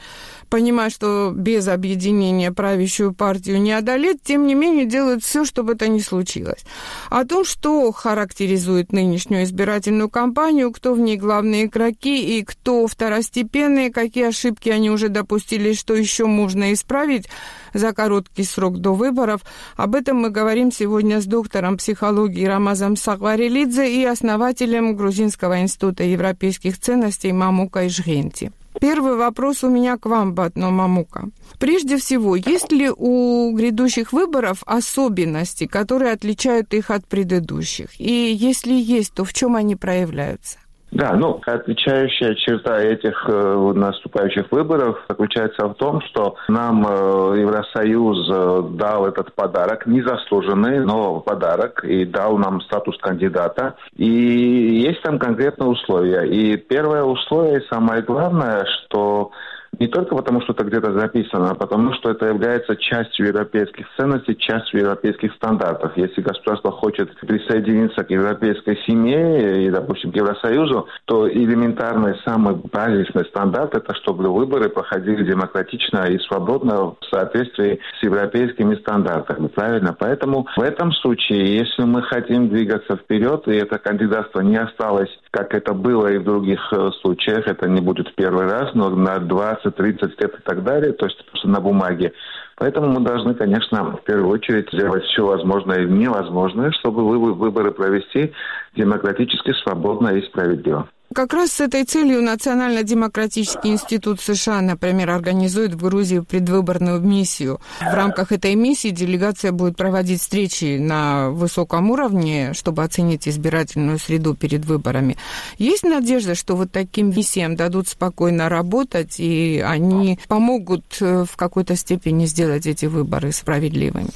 понимая, что без объединения правящую партию не одолеть, тем не менее делают все, чтобы это не случилось. О том, что характеризует нынешнюю избирательную кампанию, кто в ней главные игроки и кто второстепенные, какие ошибки они уже допустили, что еще можно исправить за короткий срок до выборов – об этом мы говорим сегодня с доктором психологии Рамазом Сагварелидзе и основателем Грузинского института европейских ценностей Мамука Ижгенти. Первый вопрос у меня к вам, Батно Мамука. Прежде всего, есть ли у грядущих выборов особенности, которые отличают их от предыдущих? И если есть, то в чем они проявляются? Да, ну, отличающая черта этих э, наступающих выборов заключается в том, что нам э, Евросоюз э, дал этот подарок, незаслуженный, но подарок, и дал нам статус кандидата. И есть там конкретные условия. И первое условие, самое главное, что не только потому, что это где-то записано, а потому что это является частью европейских ценностей, частью европейских стандартов. Если государство хочет присоединиться к европейской семье и, допустим, к Евросоюзу, то элементарный, самый базисный стандарт – это чтобы выборы проходили демократично и свободно в соответствии с европейскими стандартами. Правильно? Поэтому в этом случае, если мы хотим двигаться вперед, и это кандидатство не осталось, как это было и в других э, случаях, это не будет первый раз, но на 20 20-30 лет и так далее, то есть просто на бумаге. Поэтому мы должны, конечно, в первую очередь сделать все возможное и невозможное, чтобы выборы провести демократически, свободно и справедливо. Как раз с этой целью Национально-демократический институт США, например, организует в Грузии предвыборную миссию. В рамках этой миссии делегация будет проводить встречи на высоком уровне, чтобы оценить избирательную среду перед выборами. Есть надежда, что вот таким миссиям дадут спокойно работать, и они помогут э, в какой-то степени сделать эти выборы справедливыми?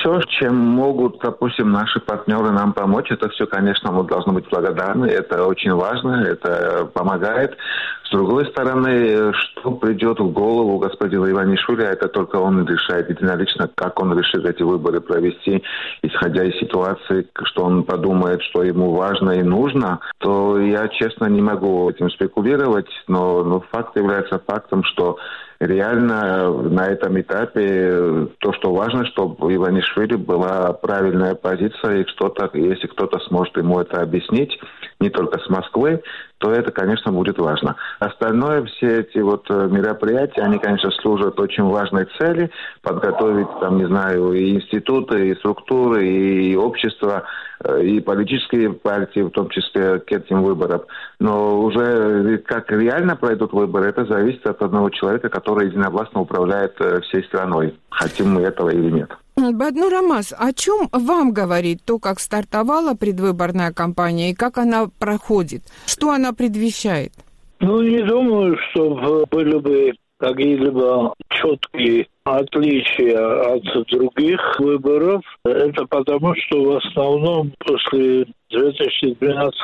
Все, чем могут, допустим, наши партнеры нам помочь, это все, конечно, мы должны быть благодарны. Это очень важно, это помогает. С другой стороны, что придет в голову господина Иванишвили, это только он решает единолично, как он решит эти выборы провести, исходя из ситуации, что он подумает, что ему важно и нужно, то я, честно, не могу этим спекулировать, но, но факт является фактом, что реально на этом этапе то, что важно, чтобы Иванишвили была правильная позиция, и кто-то, если кто-то сможет ему это объяснить, не только с Москвы, то это, конечно, будет важно. Остальное, все эти вот э, мероприятия, они, конечно, служат очень важной цели, подготовить, там, не знаю, и институты, и структуры, и общество, э, и политические партии, в том числе к этим выборам. Но уже как реально пройдут выборы, это зависит от одного человека, который единовластно управляет э, всей страной, хотим мы этого или нет. Бадну Рамаз, о чем вам говорит то, как стартовала предвыборная кампания и как она проходит? Что она предвещает? Ну, не думаю, что были бы какие-либо четкие отличия от других выборов. Это потому, что в основном после 2012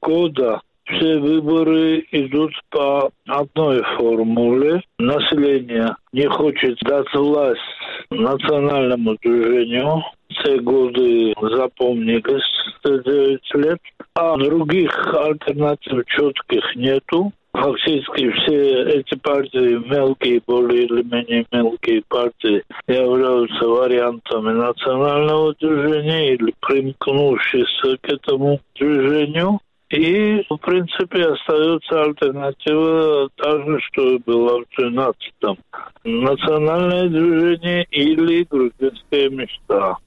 года все выборы идут по одной формуле. Население не хочет дать власть национальному движению. Все годы запомнились 9 лет. А других альтернатив четких нету. Фактически все эти партии, мелкие, более или менее мелкие партии, являются вариантами национального движения или примкнувшись к этому движению. И, в принципе, остается альтернатива та же, что и была в 13-м. Национальное движение или грузинская мечта.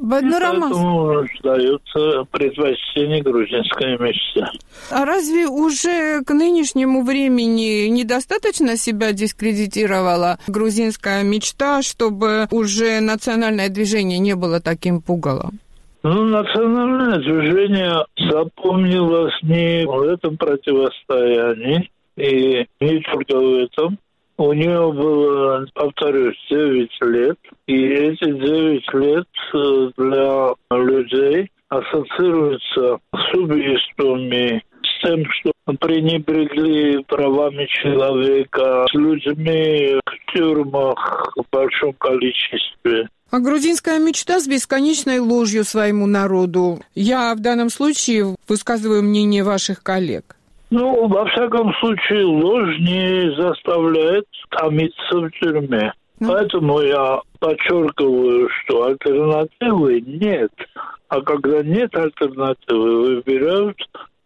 Поэтому дается предпочтение грузинской мечте. А разве уже к нынешнему времени недостаточно себя дискредитировала грузинская мечта, чтобы уже национальное движение не было таким пугалом? Ну, национальное движение запомнилось не в этом противостоянии, и не только в этом. У нее было, повторюсь, 9 лет. И эти 9 лет э, для людей ассоциируются с убийствами, с тем, что пренебрегли правами человека, с людьми в тюрьмах в большом количестве. А грузинская мечта с бесконечной ложью своему народу. Я в данном случае высказываю мнение ваших коллег. Ну, во всяком случае, ложь не заставляет томиться в тюрьме. Ну. Поэтому я подчеркиваю, что альтернативы нет. А когда нет альтернативы, выбирают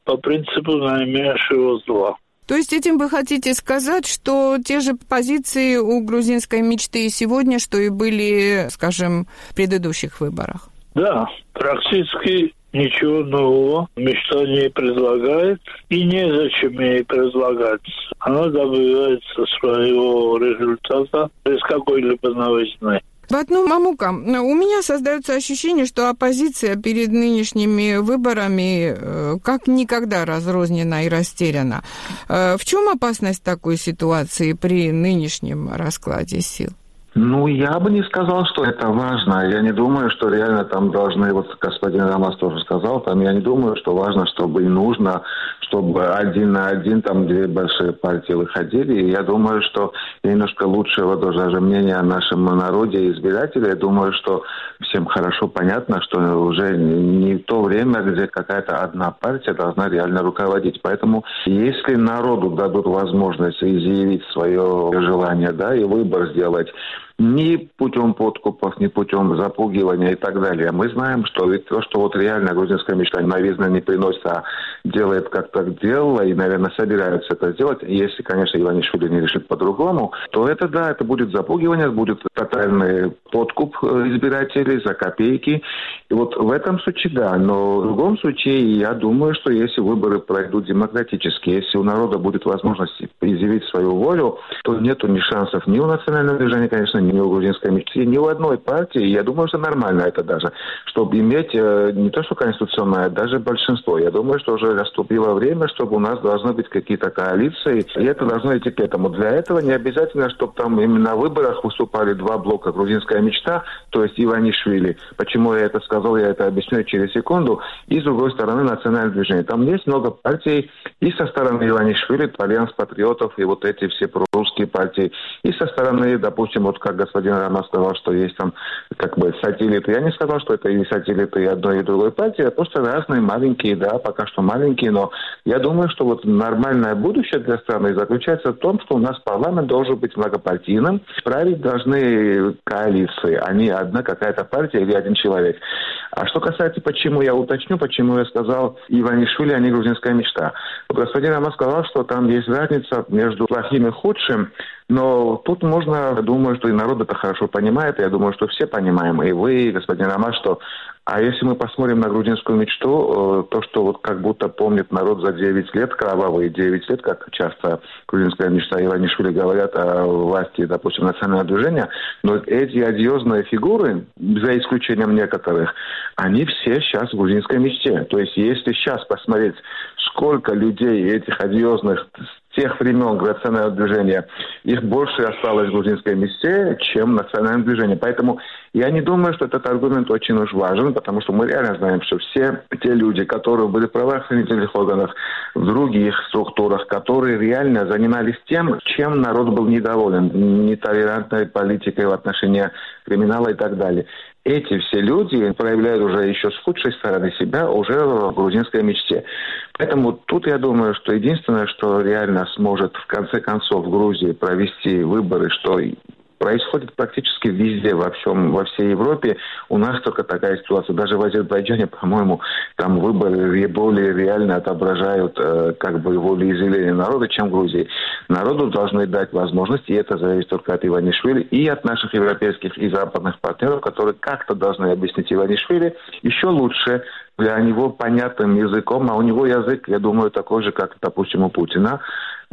по принципу наименьшего зла. То есть этим вы хотите сказать, что те же позиции у грузинской мечты и сегодня, что и были, скажем, в предыдущих выборах? Да, практически ничего нового мечта не предлагает и незачем ей предлагать. Она добивается своего результата без какой-либо новизны. Батну Мамука, у меня создается ощущение, что оппозиция перед нынешними выборами э, как никогда разрознена и растеряна. Э, в чем опасность такой ситуации при нынешнем раскладе сил? Ну, я бы не сказал, что это важно. Я не думаю, что реально там должны, вот господин Рамас тоже сказал, там я не думаю, что важно, чтобы и нужно, чтобы один на один там две большие партии выходили. И я думаю, что немножко лучшего даже мнения о нашем народе и избирателей. Я думаю, что всем хорошо понятно, что уже не то время, где какая-то одна партия должна реально руководить. Поэтому если народу дадут возможность изъявить свое желание, да, и выбор сделать, ни путем подкупов, ни путем запугивания и так далее. Мы знаем, что ведь то, что вот реально грузинская мечта новизна не приносит, а делает как так делала и, наверное, собираются это сделать, если, конечно, Иванишвили не решит по-другому, то это, да, это будет запугивание, будет тотальный подкуп э, избирателей за копейки. И вот в этом случае, да, но в другом случае, я думаю, что если выборы пройдут демократически, если у народа будет возможность изъявить свою волю, то нету ни шансов ни у национального движения, конечно, ни у грузинской мечты, ни у одной партии. Я думаю, что нормально это даже, чтобы иметь э, не то, что конституционное, а даже большинство. Я думаю, что уже наступило время, чтобы у нас должны быть какие-то коалиции, и это должно идти к этому. Для этого не обязательно, чтобы там именно на выборах выступали два блока «Грузинская мечта», то есть Иванишвили. Почему я это сказал, я это объясню через секунду. И с другой стороны национальное движение. Там есть много партий и со стороны Иванишвили, Альянс патриотов и вот эти все прорусские партии, и со стороны, допустим, вот как господин Роман сказал, что есть там как бы сателлиты. Я не сказал, что это и сателлиты и одной, и другой партии, а просто разные, маленькие, да, пока что маленькие, но я думаю, что вот нормальное будущее для страны заключается в том, что у нас парламент должен быть многопартийным, править должны коалиции, а не одна какая-то партия или один человек. А что касается, почему я уточню, почему я сказал Иванишвили, а не грузинская мечта. Господин Роман сказал, что там есть разница между плохим и худшим, но тут можно, думаю, что и народ это хорошо понимает, я думаю, что все понимаем, и вы, и господин Роман, что а если мы посмотрим на грузинскую мечту, э, то, что вот как будто помнит народ за 9 лет, кровавые 9 лет, как часто грузинская мечта и Иванишвили говорят о власти, допустим, национального движения, но эти одиозные фигуры, за исключением некоторых, они все сейчас в грузинской мечте. То есть если сейчас посмотреть, сколько людей этих одиозных тех времен национального движения, их больше осталось в грузинской мечте, чем национальное движение. Поэтому я не думаю, что этот аргумент очень уж важен, потому что мы реально знаем, что все те люди, которые были в правоохранительных органах, в других структурах, которые реально занимались тем, чем народ был недоволен, нетолерантной политикой в отношении криминала и так далее эти все люди проявляют уже еще с худшей стороны себя уже в грузинской мечте. Поэтому тут я думаю, что единственное, что реально сможет в конце концов в Грузии провести выборы, что происходит практически везде, во всем, во всей Европе. У нас только такая ситуация. Даже в Азербайджане, по-моему, там выборы более реально отображают э, как бы волеизъявление народа, чем в Грузии. Народу должны дать возможность, и это зависит только от Иванишвили и от наших европейских и западных партнеров, которые как-то должны объяснить Иванишвили еще лучше, для него понятным языком, а у него язык, я думаю, такой же, как, допустим, у Путина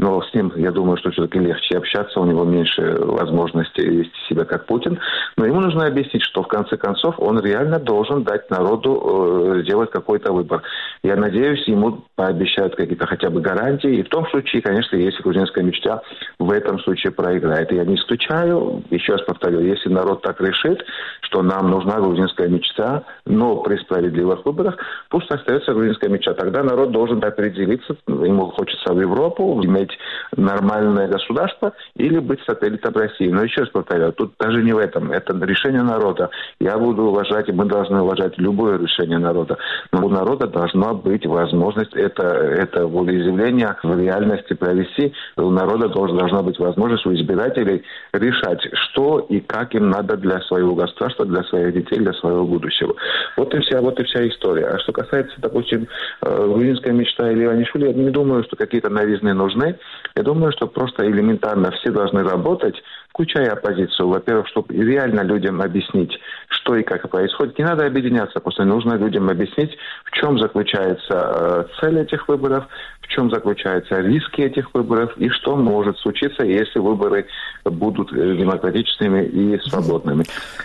но с ним, я думаю, что все-таки легче общаться, у него меньше возможности вести себя как Путин. Но ему нужно объяснить, что в конце концов он реально должен дать народу э, сделать какой-то выбор. Я надеюсь, ему пообещают какие-то хотя бы гарантии. И в том случае, конечно, если грузинская мечта в этом случае проиграет. Я не исключаю, еще раз повторю, если народ так решит, что нам нужна грузинская мечта, но при справедливых выборах, пусть остается грузинская мечта. Тогда народ должен определиться, ему хочется в Европу, иметь нормальное государство или быть сателлитом России. Но еще раз повторяю, тут даже не в этом. Это решение народа. Я буду уважать, и мы должны уважать любое решение народа. Но у народа должна быть возможность это, это волеизъявление в реальности провести. У народа должна, должна быть возможность у избирателей решать, что и как им надо для своего государства, для своих детей, для своего будущего. Вот и вся, вот и вся история. А что касается, допустим, э, грузинской мечта или Иванишвили, я не думаю, что какие-то новизны нужны. Я думаю, что просто элементарно все должны работать, включая оппозицию. Во-первых, чтобы реально людям объяснить, что и как происходит. Не надо объединяться, просто нужно людям объяснить, в чем заключается э, цель этих выборов, в чем заключаются риски этих выборов и что может случиться, если выборы будут э, демократичными и свободными.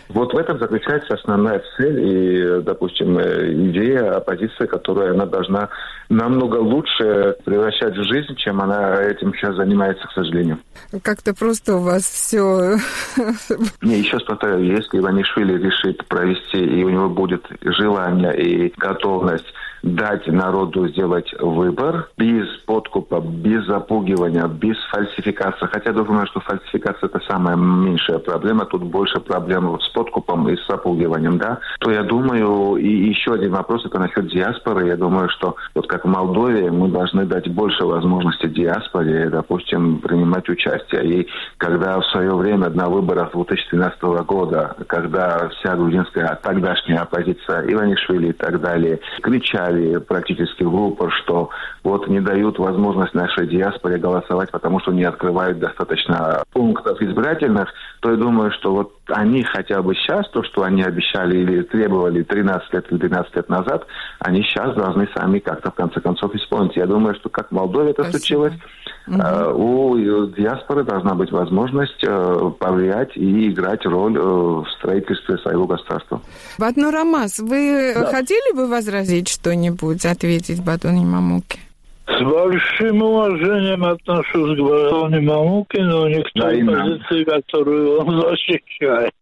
Вот в этом заключается основная цель и, допустим, э, идея оппозиции, которую она должна намного лучше превращать в жизнь, чем она этим сейчас занимается, к сожалению. Как-то просто у вас все... Не, еще раз повторяю, если Иванишвили решит провести, и у него будет желание и готовность дать народу сделать выбор без подкупа, без запугивания, без фальсификации. Хотя я думаю, что фальсификация это самая меньшая проблема. Тут больше проблем с подкупом и с запугиванием, да. То я думаю, и еще один вопрос, это насчет диаспоры. Я думаю, что вот как в Молдове мы должны дать больше возможности диаспоре, допустим, принимать участие. И когда в свое время на выборах 2013 года, когда вся грузинская тогдашняя оппозиция Иванишвили и так далее кричали сказали практически в упор, что вот не дают возможность нашей диаспоре голосовать, потому что не открывают достаточно пунктов избирательных, то я думаю, что вот они хотя бы сейчас, то, что они обещали или требовали 13 лет или 12 лет назад, они сейчас должны сами как-то в конце концов исполнить. Я думаю, что как в Молдове это Спасибо. случилось, угу. у диаспоры должна быть возможность э, повлиять и играть роль э, в строительстве своего государства. Батну Рамас, вы да. хотели бы возразить что-нибудь, ответить Батуне Мамуке? С большим уважением отношусь к Батоне Мамуке, но не к той позиции, которую он защищает.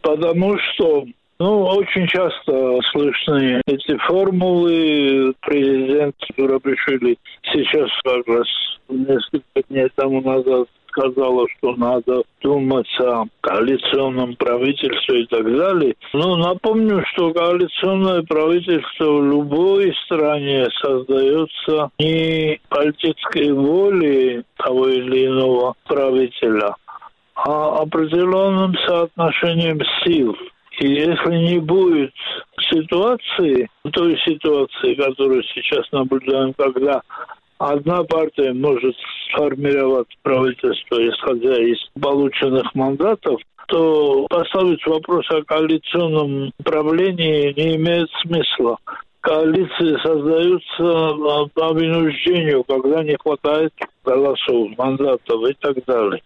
Потому что ну, очень часто слышны эти формулы. Президент Юрабишвили сейчас как раз несколько дней тому назад сказала, что надо думать о коалиционном правительстве и так далее. Но напомню, что коалиционное правительство в любой стране создается не политической волей того или иного правителя, а определенным соотношением сил. И если не будет ситуации, той ситуации, которую сейчас наблюдаем, когда одна партия может сформировать правительство, исходя из полученных мандатов, то поставить вопрос о коалиционном правлении не имеет смысла. Коалиции создаются по вынуждению, когда не хватает голосов, мандатов и так далее.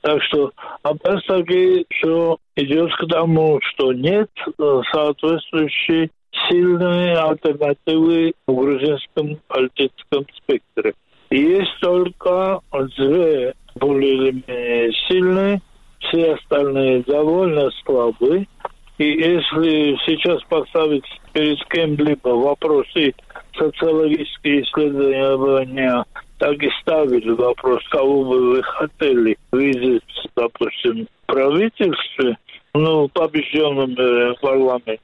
Так что опять-таки все идет к тому, что нет э, соответствующей сильные альтернативы в грузинском политическом спектре. Есть только две более или менее сильные, все остальные довольно слабые. И если сейчас поставить перед кем-либо вопросы социологические исследования так и ставили вопрос, кого бы вы хотели видеть, допустим, в правительстве, ну, побежденном э, парламенте.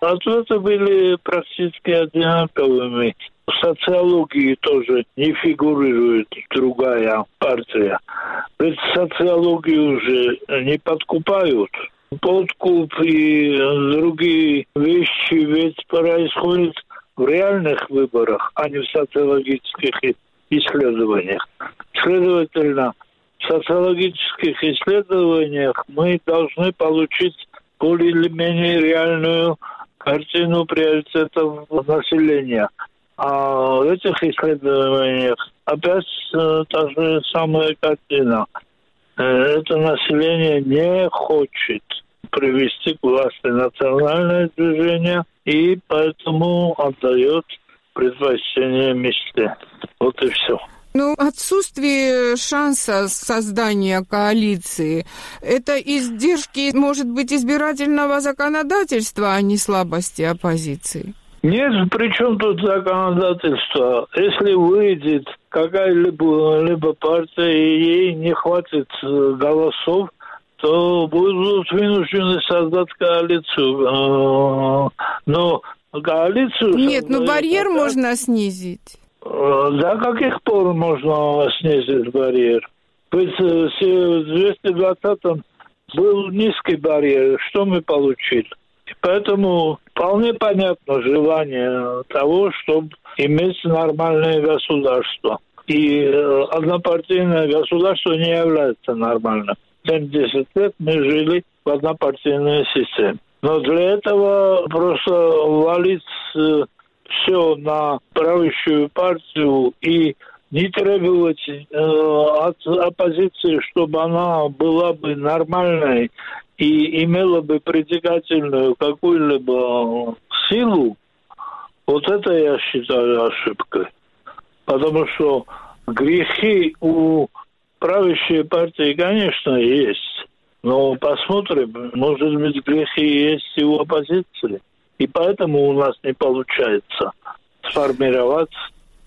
Ответы были практически одинаковыми. в социологии тоже не фигурирует другая партия. Ведь социологию уже не подкупают. Подкуп и другие вещи ведь происходят в реальных выборах, а не в социологических исследованиях. Следовательно, в социологических исследованиях мы должны получить более или менее реальную картину приоритетов населения. А в этих исследованиях опять э, та же самая картина. Э, это население не хочет привести к власти национальное движение и поэтому отдает предпочтение мечте. Вот и все. Ну, отсутствие шанса создания коалиции – это издержки, может быть, избирательного законодательства, а не слабости оппозиции? Нет, при чем тут законодательство? Если выйдет какая-либо либо партия, и ей не хватит э, голосов, то будут вынуждены создать коалицию. Э, но коалицию... Нет, но барьер пока... можно снизить. До каких пор можно снизить барьер? Ведь в 220-м был низкий барьер. Что мы получили? Поэтому вполне понятно желание того, чтобы иметь нормальное государство. И э, однопартийное государство не является нормальным. 70 лет мы жили в однопартийной системе. Но для этого просто валить э, все на правящую партию и не требовать э, от оппозиции, чтобы она была бы нормальной и имела бы притягательную какую-либо силу, вот это я считаю ошибкой. Потому что грехи у правящей партии, конечно, есть. Но посмотрим, может быть, грехи есть и у оппозиции. И поэтому у нас не получается сформировать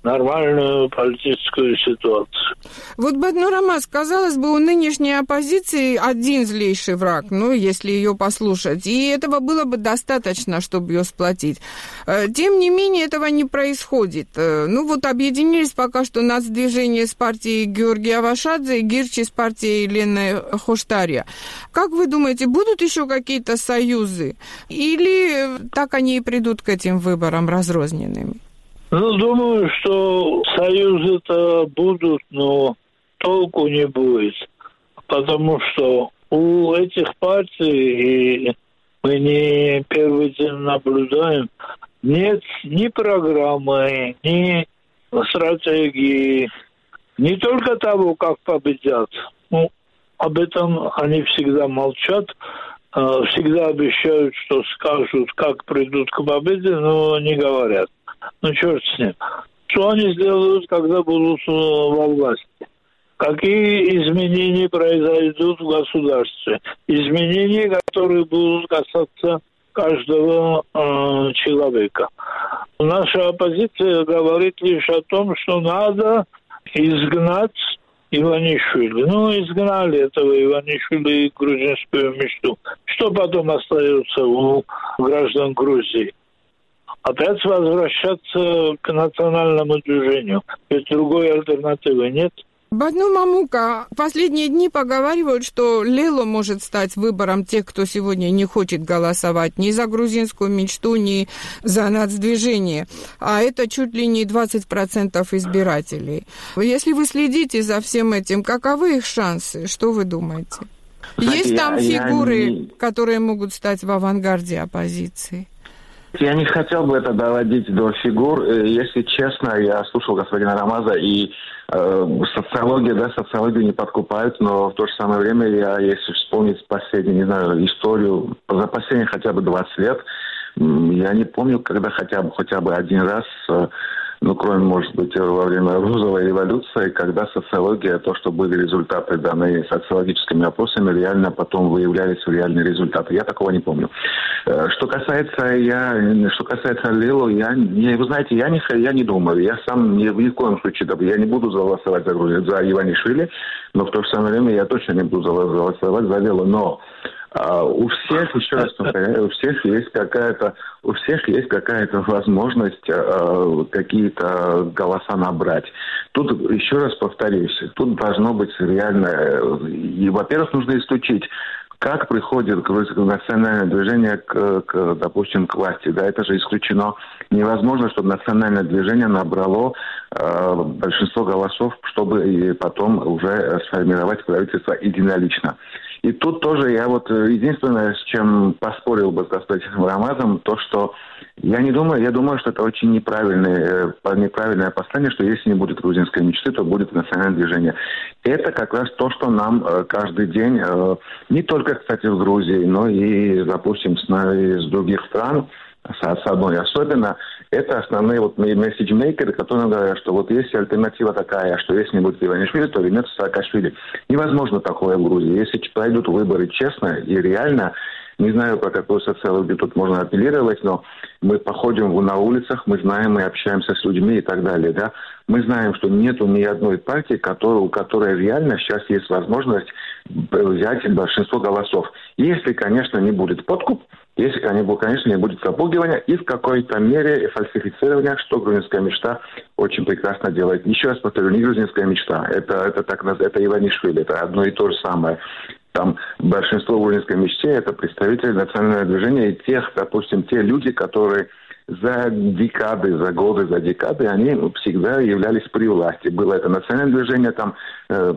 нормальную политическую ситуацию. Вот Баднурамас, казалось бы, у нынешней оппозиции один злейший враг, ну, если ее послушать, и этого было бы достаточно, чтобы ее сплотить. Э, тем не менее, этого не происходит. Э, ну, вот объединились пока что нацдвижение с партией Георгия Вашадзе и Гирчи с партией Елены Хоштария. Как вы думаете, будут еще какие-то союзы? Или так они и придут к этим выборам разрозненными? Ну, думаю, что союзы-то будут, но толку не будет. Потому что у этих партий, и мы не первый день наблюдаем, нет ни программы, ни стратегии, не только того, как победят. Ну, об этом они всегда молчат, а, всегда обещают, что скажут, как придут к победе, но не говорят. Ну, черт с ним. Что они сделают, когда будут э, во власти? Какие изменения произойдут в государстве? Изменения, которые будут касаться каждого э, человека. Наша оппозиция говорит лишь о том, что надо изгнать Иванишвили. Ну, изгнали этого Иванишвили и грузинскую мечту. Что потом остается у граждан Грузии? Опять возвращаться к национальному движению. Ведь другой альтернативы нет. Бадну Мамука, последние дни поговаривают, что Лело может стать выбором тех, кто сегодня не хочет голосовать ни за грузинскую мечту, ни за нацдвижение. А это чуть ли не 20% избирателей. Если вы следите за всем этим, каковы их шансы? Что вы думаете? Есть там фигуры, которые могут стать в авангарде оппозиции? Я не хотел бы это доводить до фигур. Э, если честно, я слушал господина Рамаза, и э, социология, да, социологию не подкупают, но в то же самое время я, если вспомнить последнюю, не знаю, историю, за последние хотя бы 20 лет, я не помню, когда хотя бы, хотя бы один раз э, ну, кроме, может быть, во время розовой революции, когда социология, то, что были результаты данные социологическими опросами, реально потом выявлялись в реальные результаты. Я такого не помню. Э, что касается я, что касается Лилу, я не, вы знаете, я не, я не думаю, я сам ни, в никоем случае, я не буду голосовать за, за Иванишвили, но в то же самое время я точно не буду голосовать за Лилу. Но А у всех, еще раз повторяю, у всех есть какая-то, у всех есть какая-то возможность э, какие-то голоса набрать. Тут, еще раз повторюсь, тут должно быть реально, и, во-первых, нужно исключить как приходит национальное движение к, к, допустим, к власти. Да, это же исключено. Невозможно, чтобы национальное движение набрало э, большинство голосов, чтобы и потом уже сформировать правительство единолично. И тут тоже я вот э, единственное, с чем поспорил бы с господином Рамазом, то, что я не думаю, я думаю, что это очень неправильное, э, неправильное послание, что если не будет грузинской мечты, то будет национальное движение. Это как раз то, что нам э, каждый день, не только, кстати, в Грузии, но и, допустим, с, из других стран, с одной особенно, это основные вот месседжмейкеры, которые говорят, что вот есть альтернатива такая, что если не будет Иванишвили, то вернется Саакашвили. Невозможно такое в Грузии. Если пройдут выборы честно и реально, не знаю, про какую социологию тут можно апеллировать, но мы походим на улицах, мы знаем, мы общаемся с людьми и так далее, да. Мы знаем, что нету ни одной партии, которая, у которой реально сейчас есть возможность взять большинство голосов. Если, конечно, не будет подкуп, если, конечно, не будет запугивания и в какой-то мере фальсифицирования, что грузинская мечта очень прекрасно делает. Еще раз повторю, не грузинская мечта, это, это, так, это Иванишвили, это одно и то же самое. Там большинство грузинской мечте это представители национального движения и тех, допустим, те люди, которые за декады, за годы, за декады, они всегда являлись при власти. Было это национальное движение, там э,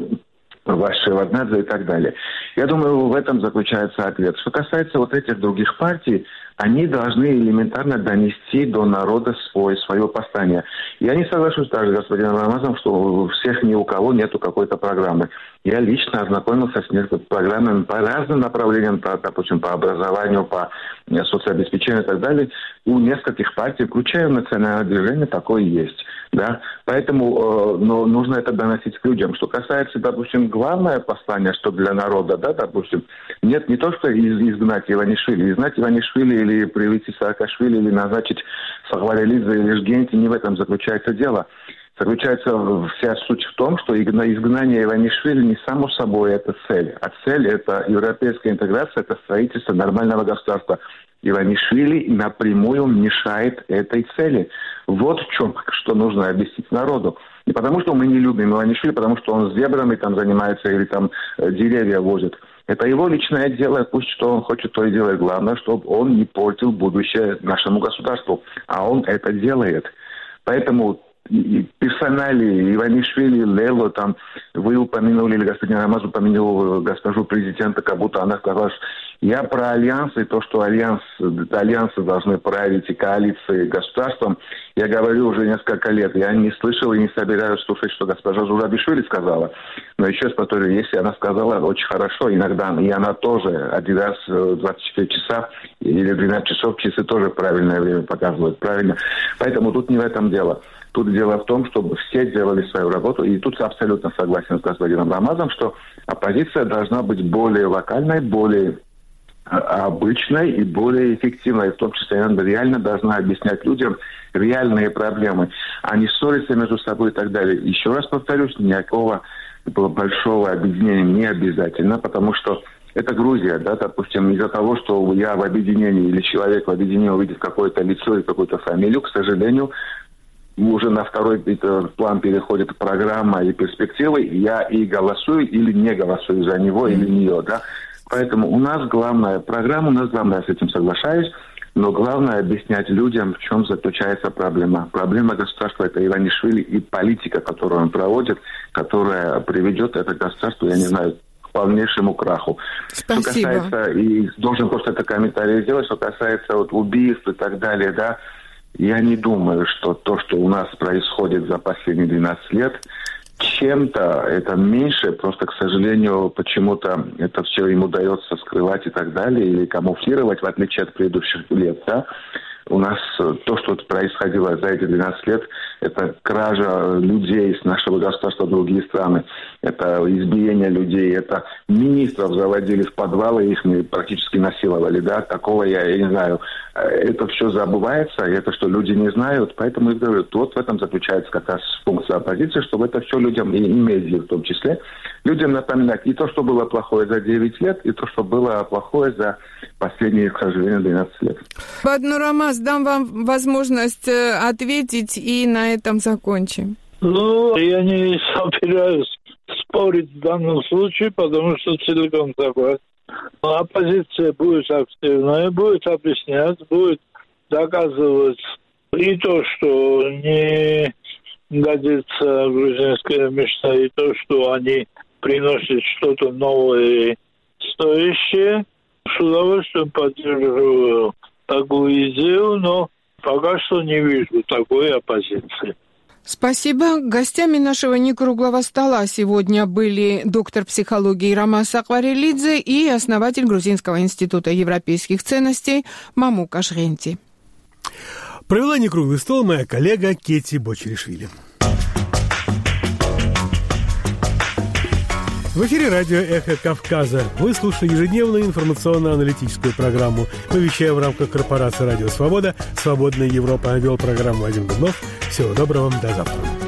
вашей Ваднадзе и так далее. Я думаю, в этом заключается ответ. Что касается вот этих других партий, они должны элементарно донести до народа свой, свое послание. Я не соглашусь также с господином Рамазом, что у всех ни у кого нету какой-то программы. Я лично ознакомился с несколькими программами по разным направлениям, по, допустим, по образованию, по э, соцобеспечению и так далее. У нескольких партий, включая национальное движение, такое есть. Да? Поэтому э, но нужно это доносить к людям. Что касается, допустим, главное послание, что для народа, да, допустим, нет не то, что из, изгнать Иванишвили. Изгнать Иванишвили или привести Саакашвили, или назначить Сахвалилидзе или Жгенти, не в этом заключается дело. Заключается вся суть в том, что изгнание Иванишвили не само собой это цель, а цель это европейская интеграция, это строительство нормального государства. Иванишвили напрямую мешает этой цели. Вот в чем, что нужно объяснить народу. Не потому, что мы не любим Иванишвили, потому что он с зебрами там занимается или там э, деревья возит. Это его личное дело, пусть что он хочет, то и делает. Главное, чтобы он не портил будущее нашему государству. А он это делает. Поэтому персонали Иванишвили, Лело, там, вы упомянули, или господин Рамаз упомянул госпожу президента, как будто она сказала, что я про альянсы, то, что альянс, альянсы должны править и коалиции государством, я говорю уже несколько лет. Я не слышал и не собираюсь слушать, что госпожа Зурабишвили сказала. Но еще раз повторю, если она сказала, очень хорошо, иногда, и она тоже один раз 24 часа или 12 часов часы тоже правильное время показывают, правильно. Поэтому тут не в этом дело. Тут дело в том, чтобы все делали свою работу. И тут абсолютно согласен с господином Рамазом, что оппозиция должна быть более локальной, более а, обычной и более эффективной. В том числе она реально должна объяснять людям реальные проблемы, а не ссориться между собой и так далее. Еще раз повторюсь, никакого большого объединения не обязательно, потому что это Грузия, да, допустим, из-за того, что я в объединении или человек в объединении увидит какое-то лицо и какую-то фамилию, к сожалению, уже на второй план переходит программа и перспективы, я и голосую или не голосую за него или нее, да. Поэтому у нас главная программа, у нас главное, я с этим соглашаюсь, но главное объяснять людям, в чем заключается проблема. Проблема государства – это Иванишвили и политика, которую он проводит, которая приведет это государство, я не знаю, к полнейшему краху. Спасибо. Что касается, и должен просто это комментарий сделать, что касается вот убийств и так далее, да, я не думаю, что то, что у нас происходит за последние 12 лет, чем-то это меньше, просто, к сожалению, почему-то это все им удается скрывать и так далее, или камуфлировать, в отличие от предыдущих лет, да. У нас э, то, что происходило за эти 12 лет, это кража людей с нашего государства в другие страны, это избиение людей, это министров заводили в подвалы, их практически насиловали, да, такого я, я не знаю. Э, это все забывается, и это что люди не знают, поэтому я говорю, вот в этом заключается как раз функция оппозиции, чтобы это все людям, и медиа в том числе, людям напоминать и то, что было плохое за 9 лет, и то, что было плохое за последние, к сожалению, 12 лет. Баднурамас, дам вам возможность э, ответить и на этом закончим. Ну, я не собираюсь спорить в данном случае, потому что целиком согласен. Оппозиция будет активная, будет объяснять, будет доказывать и то, что не годится грузинская мечта, и то, что они приносят что-то новое и стоящее. С удовольствием поддерживаю такую идею, но пока что не вижу такой оппозиции. Спасибо. Гостями нашего некруглого стола сегодня были доктор психологии Рамас Акварелидзе и основатель Грузинского института европейских ценностей Маму Кашренти. Провела некруглый стол моя коллега Кети Бочеришвили. В эфире радио «Эхо Кавказа». Вы слушаете ежедневную информационно-аналитическую программу. Мы вещаем в рамках корпорации «Радио Свобода». «Свободная Европа» вел программу Вадим Дубнов. Всего доброго, до завтра.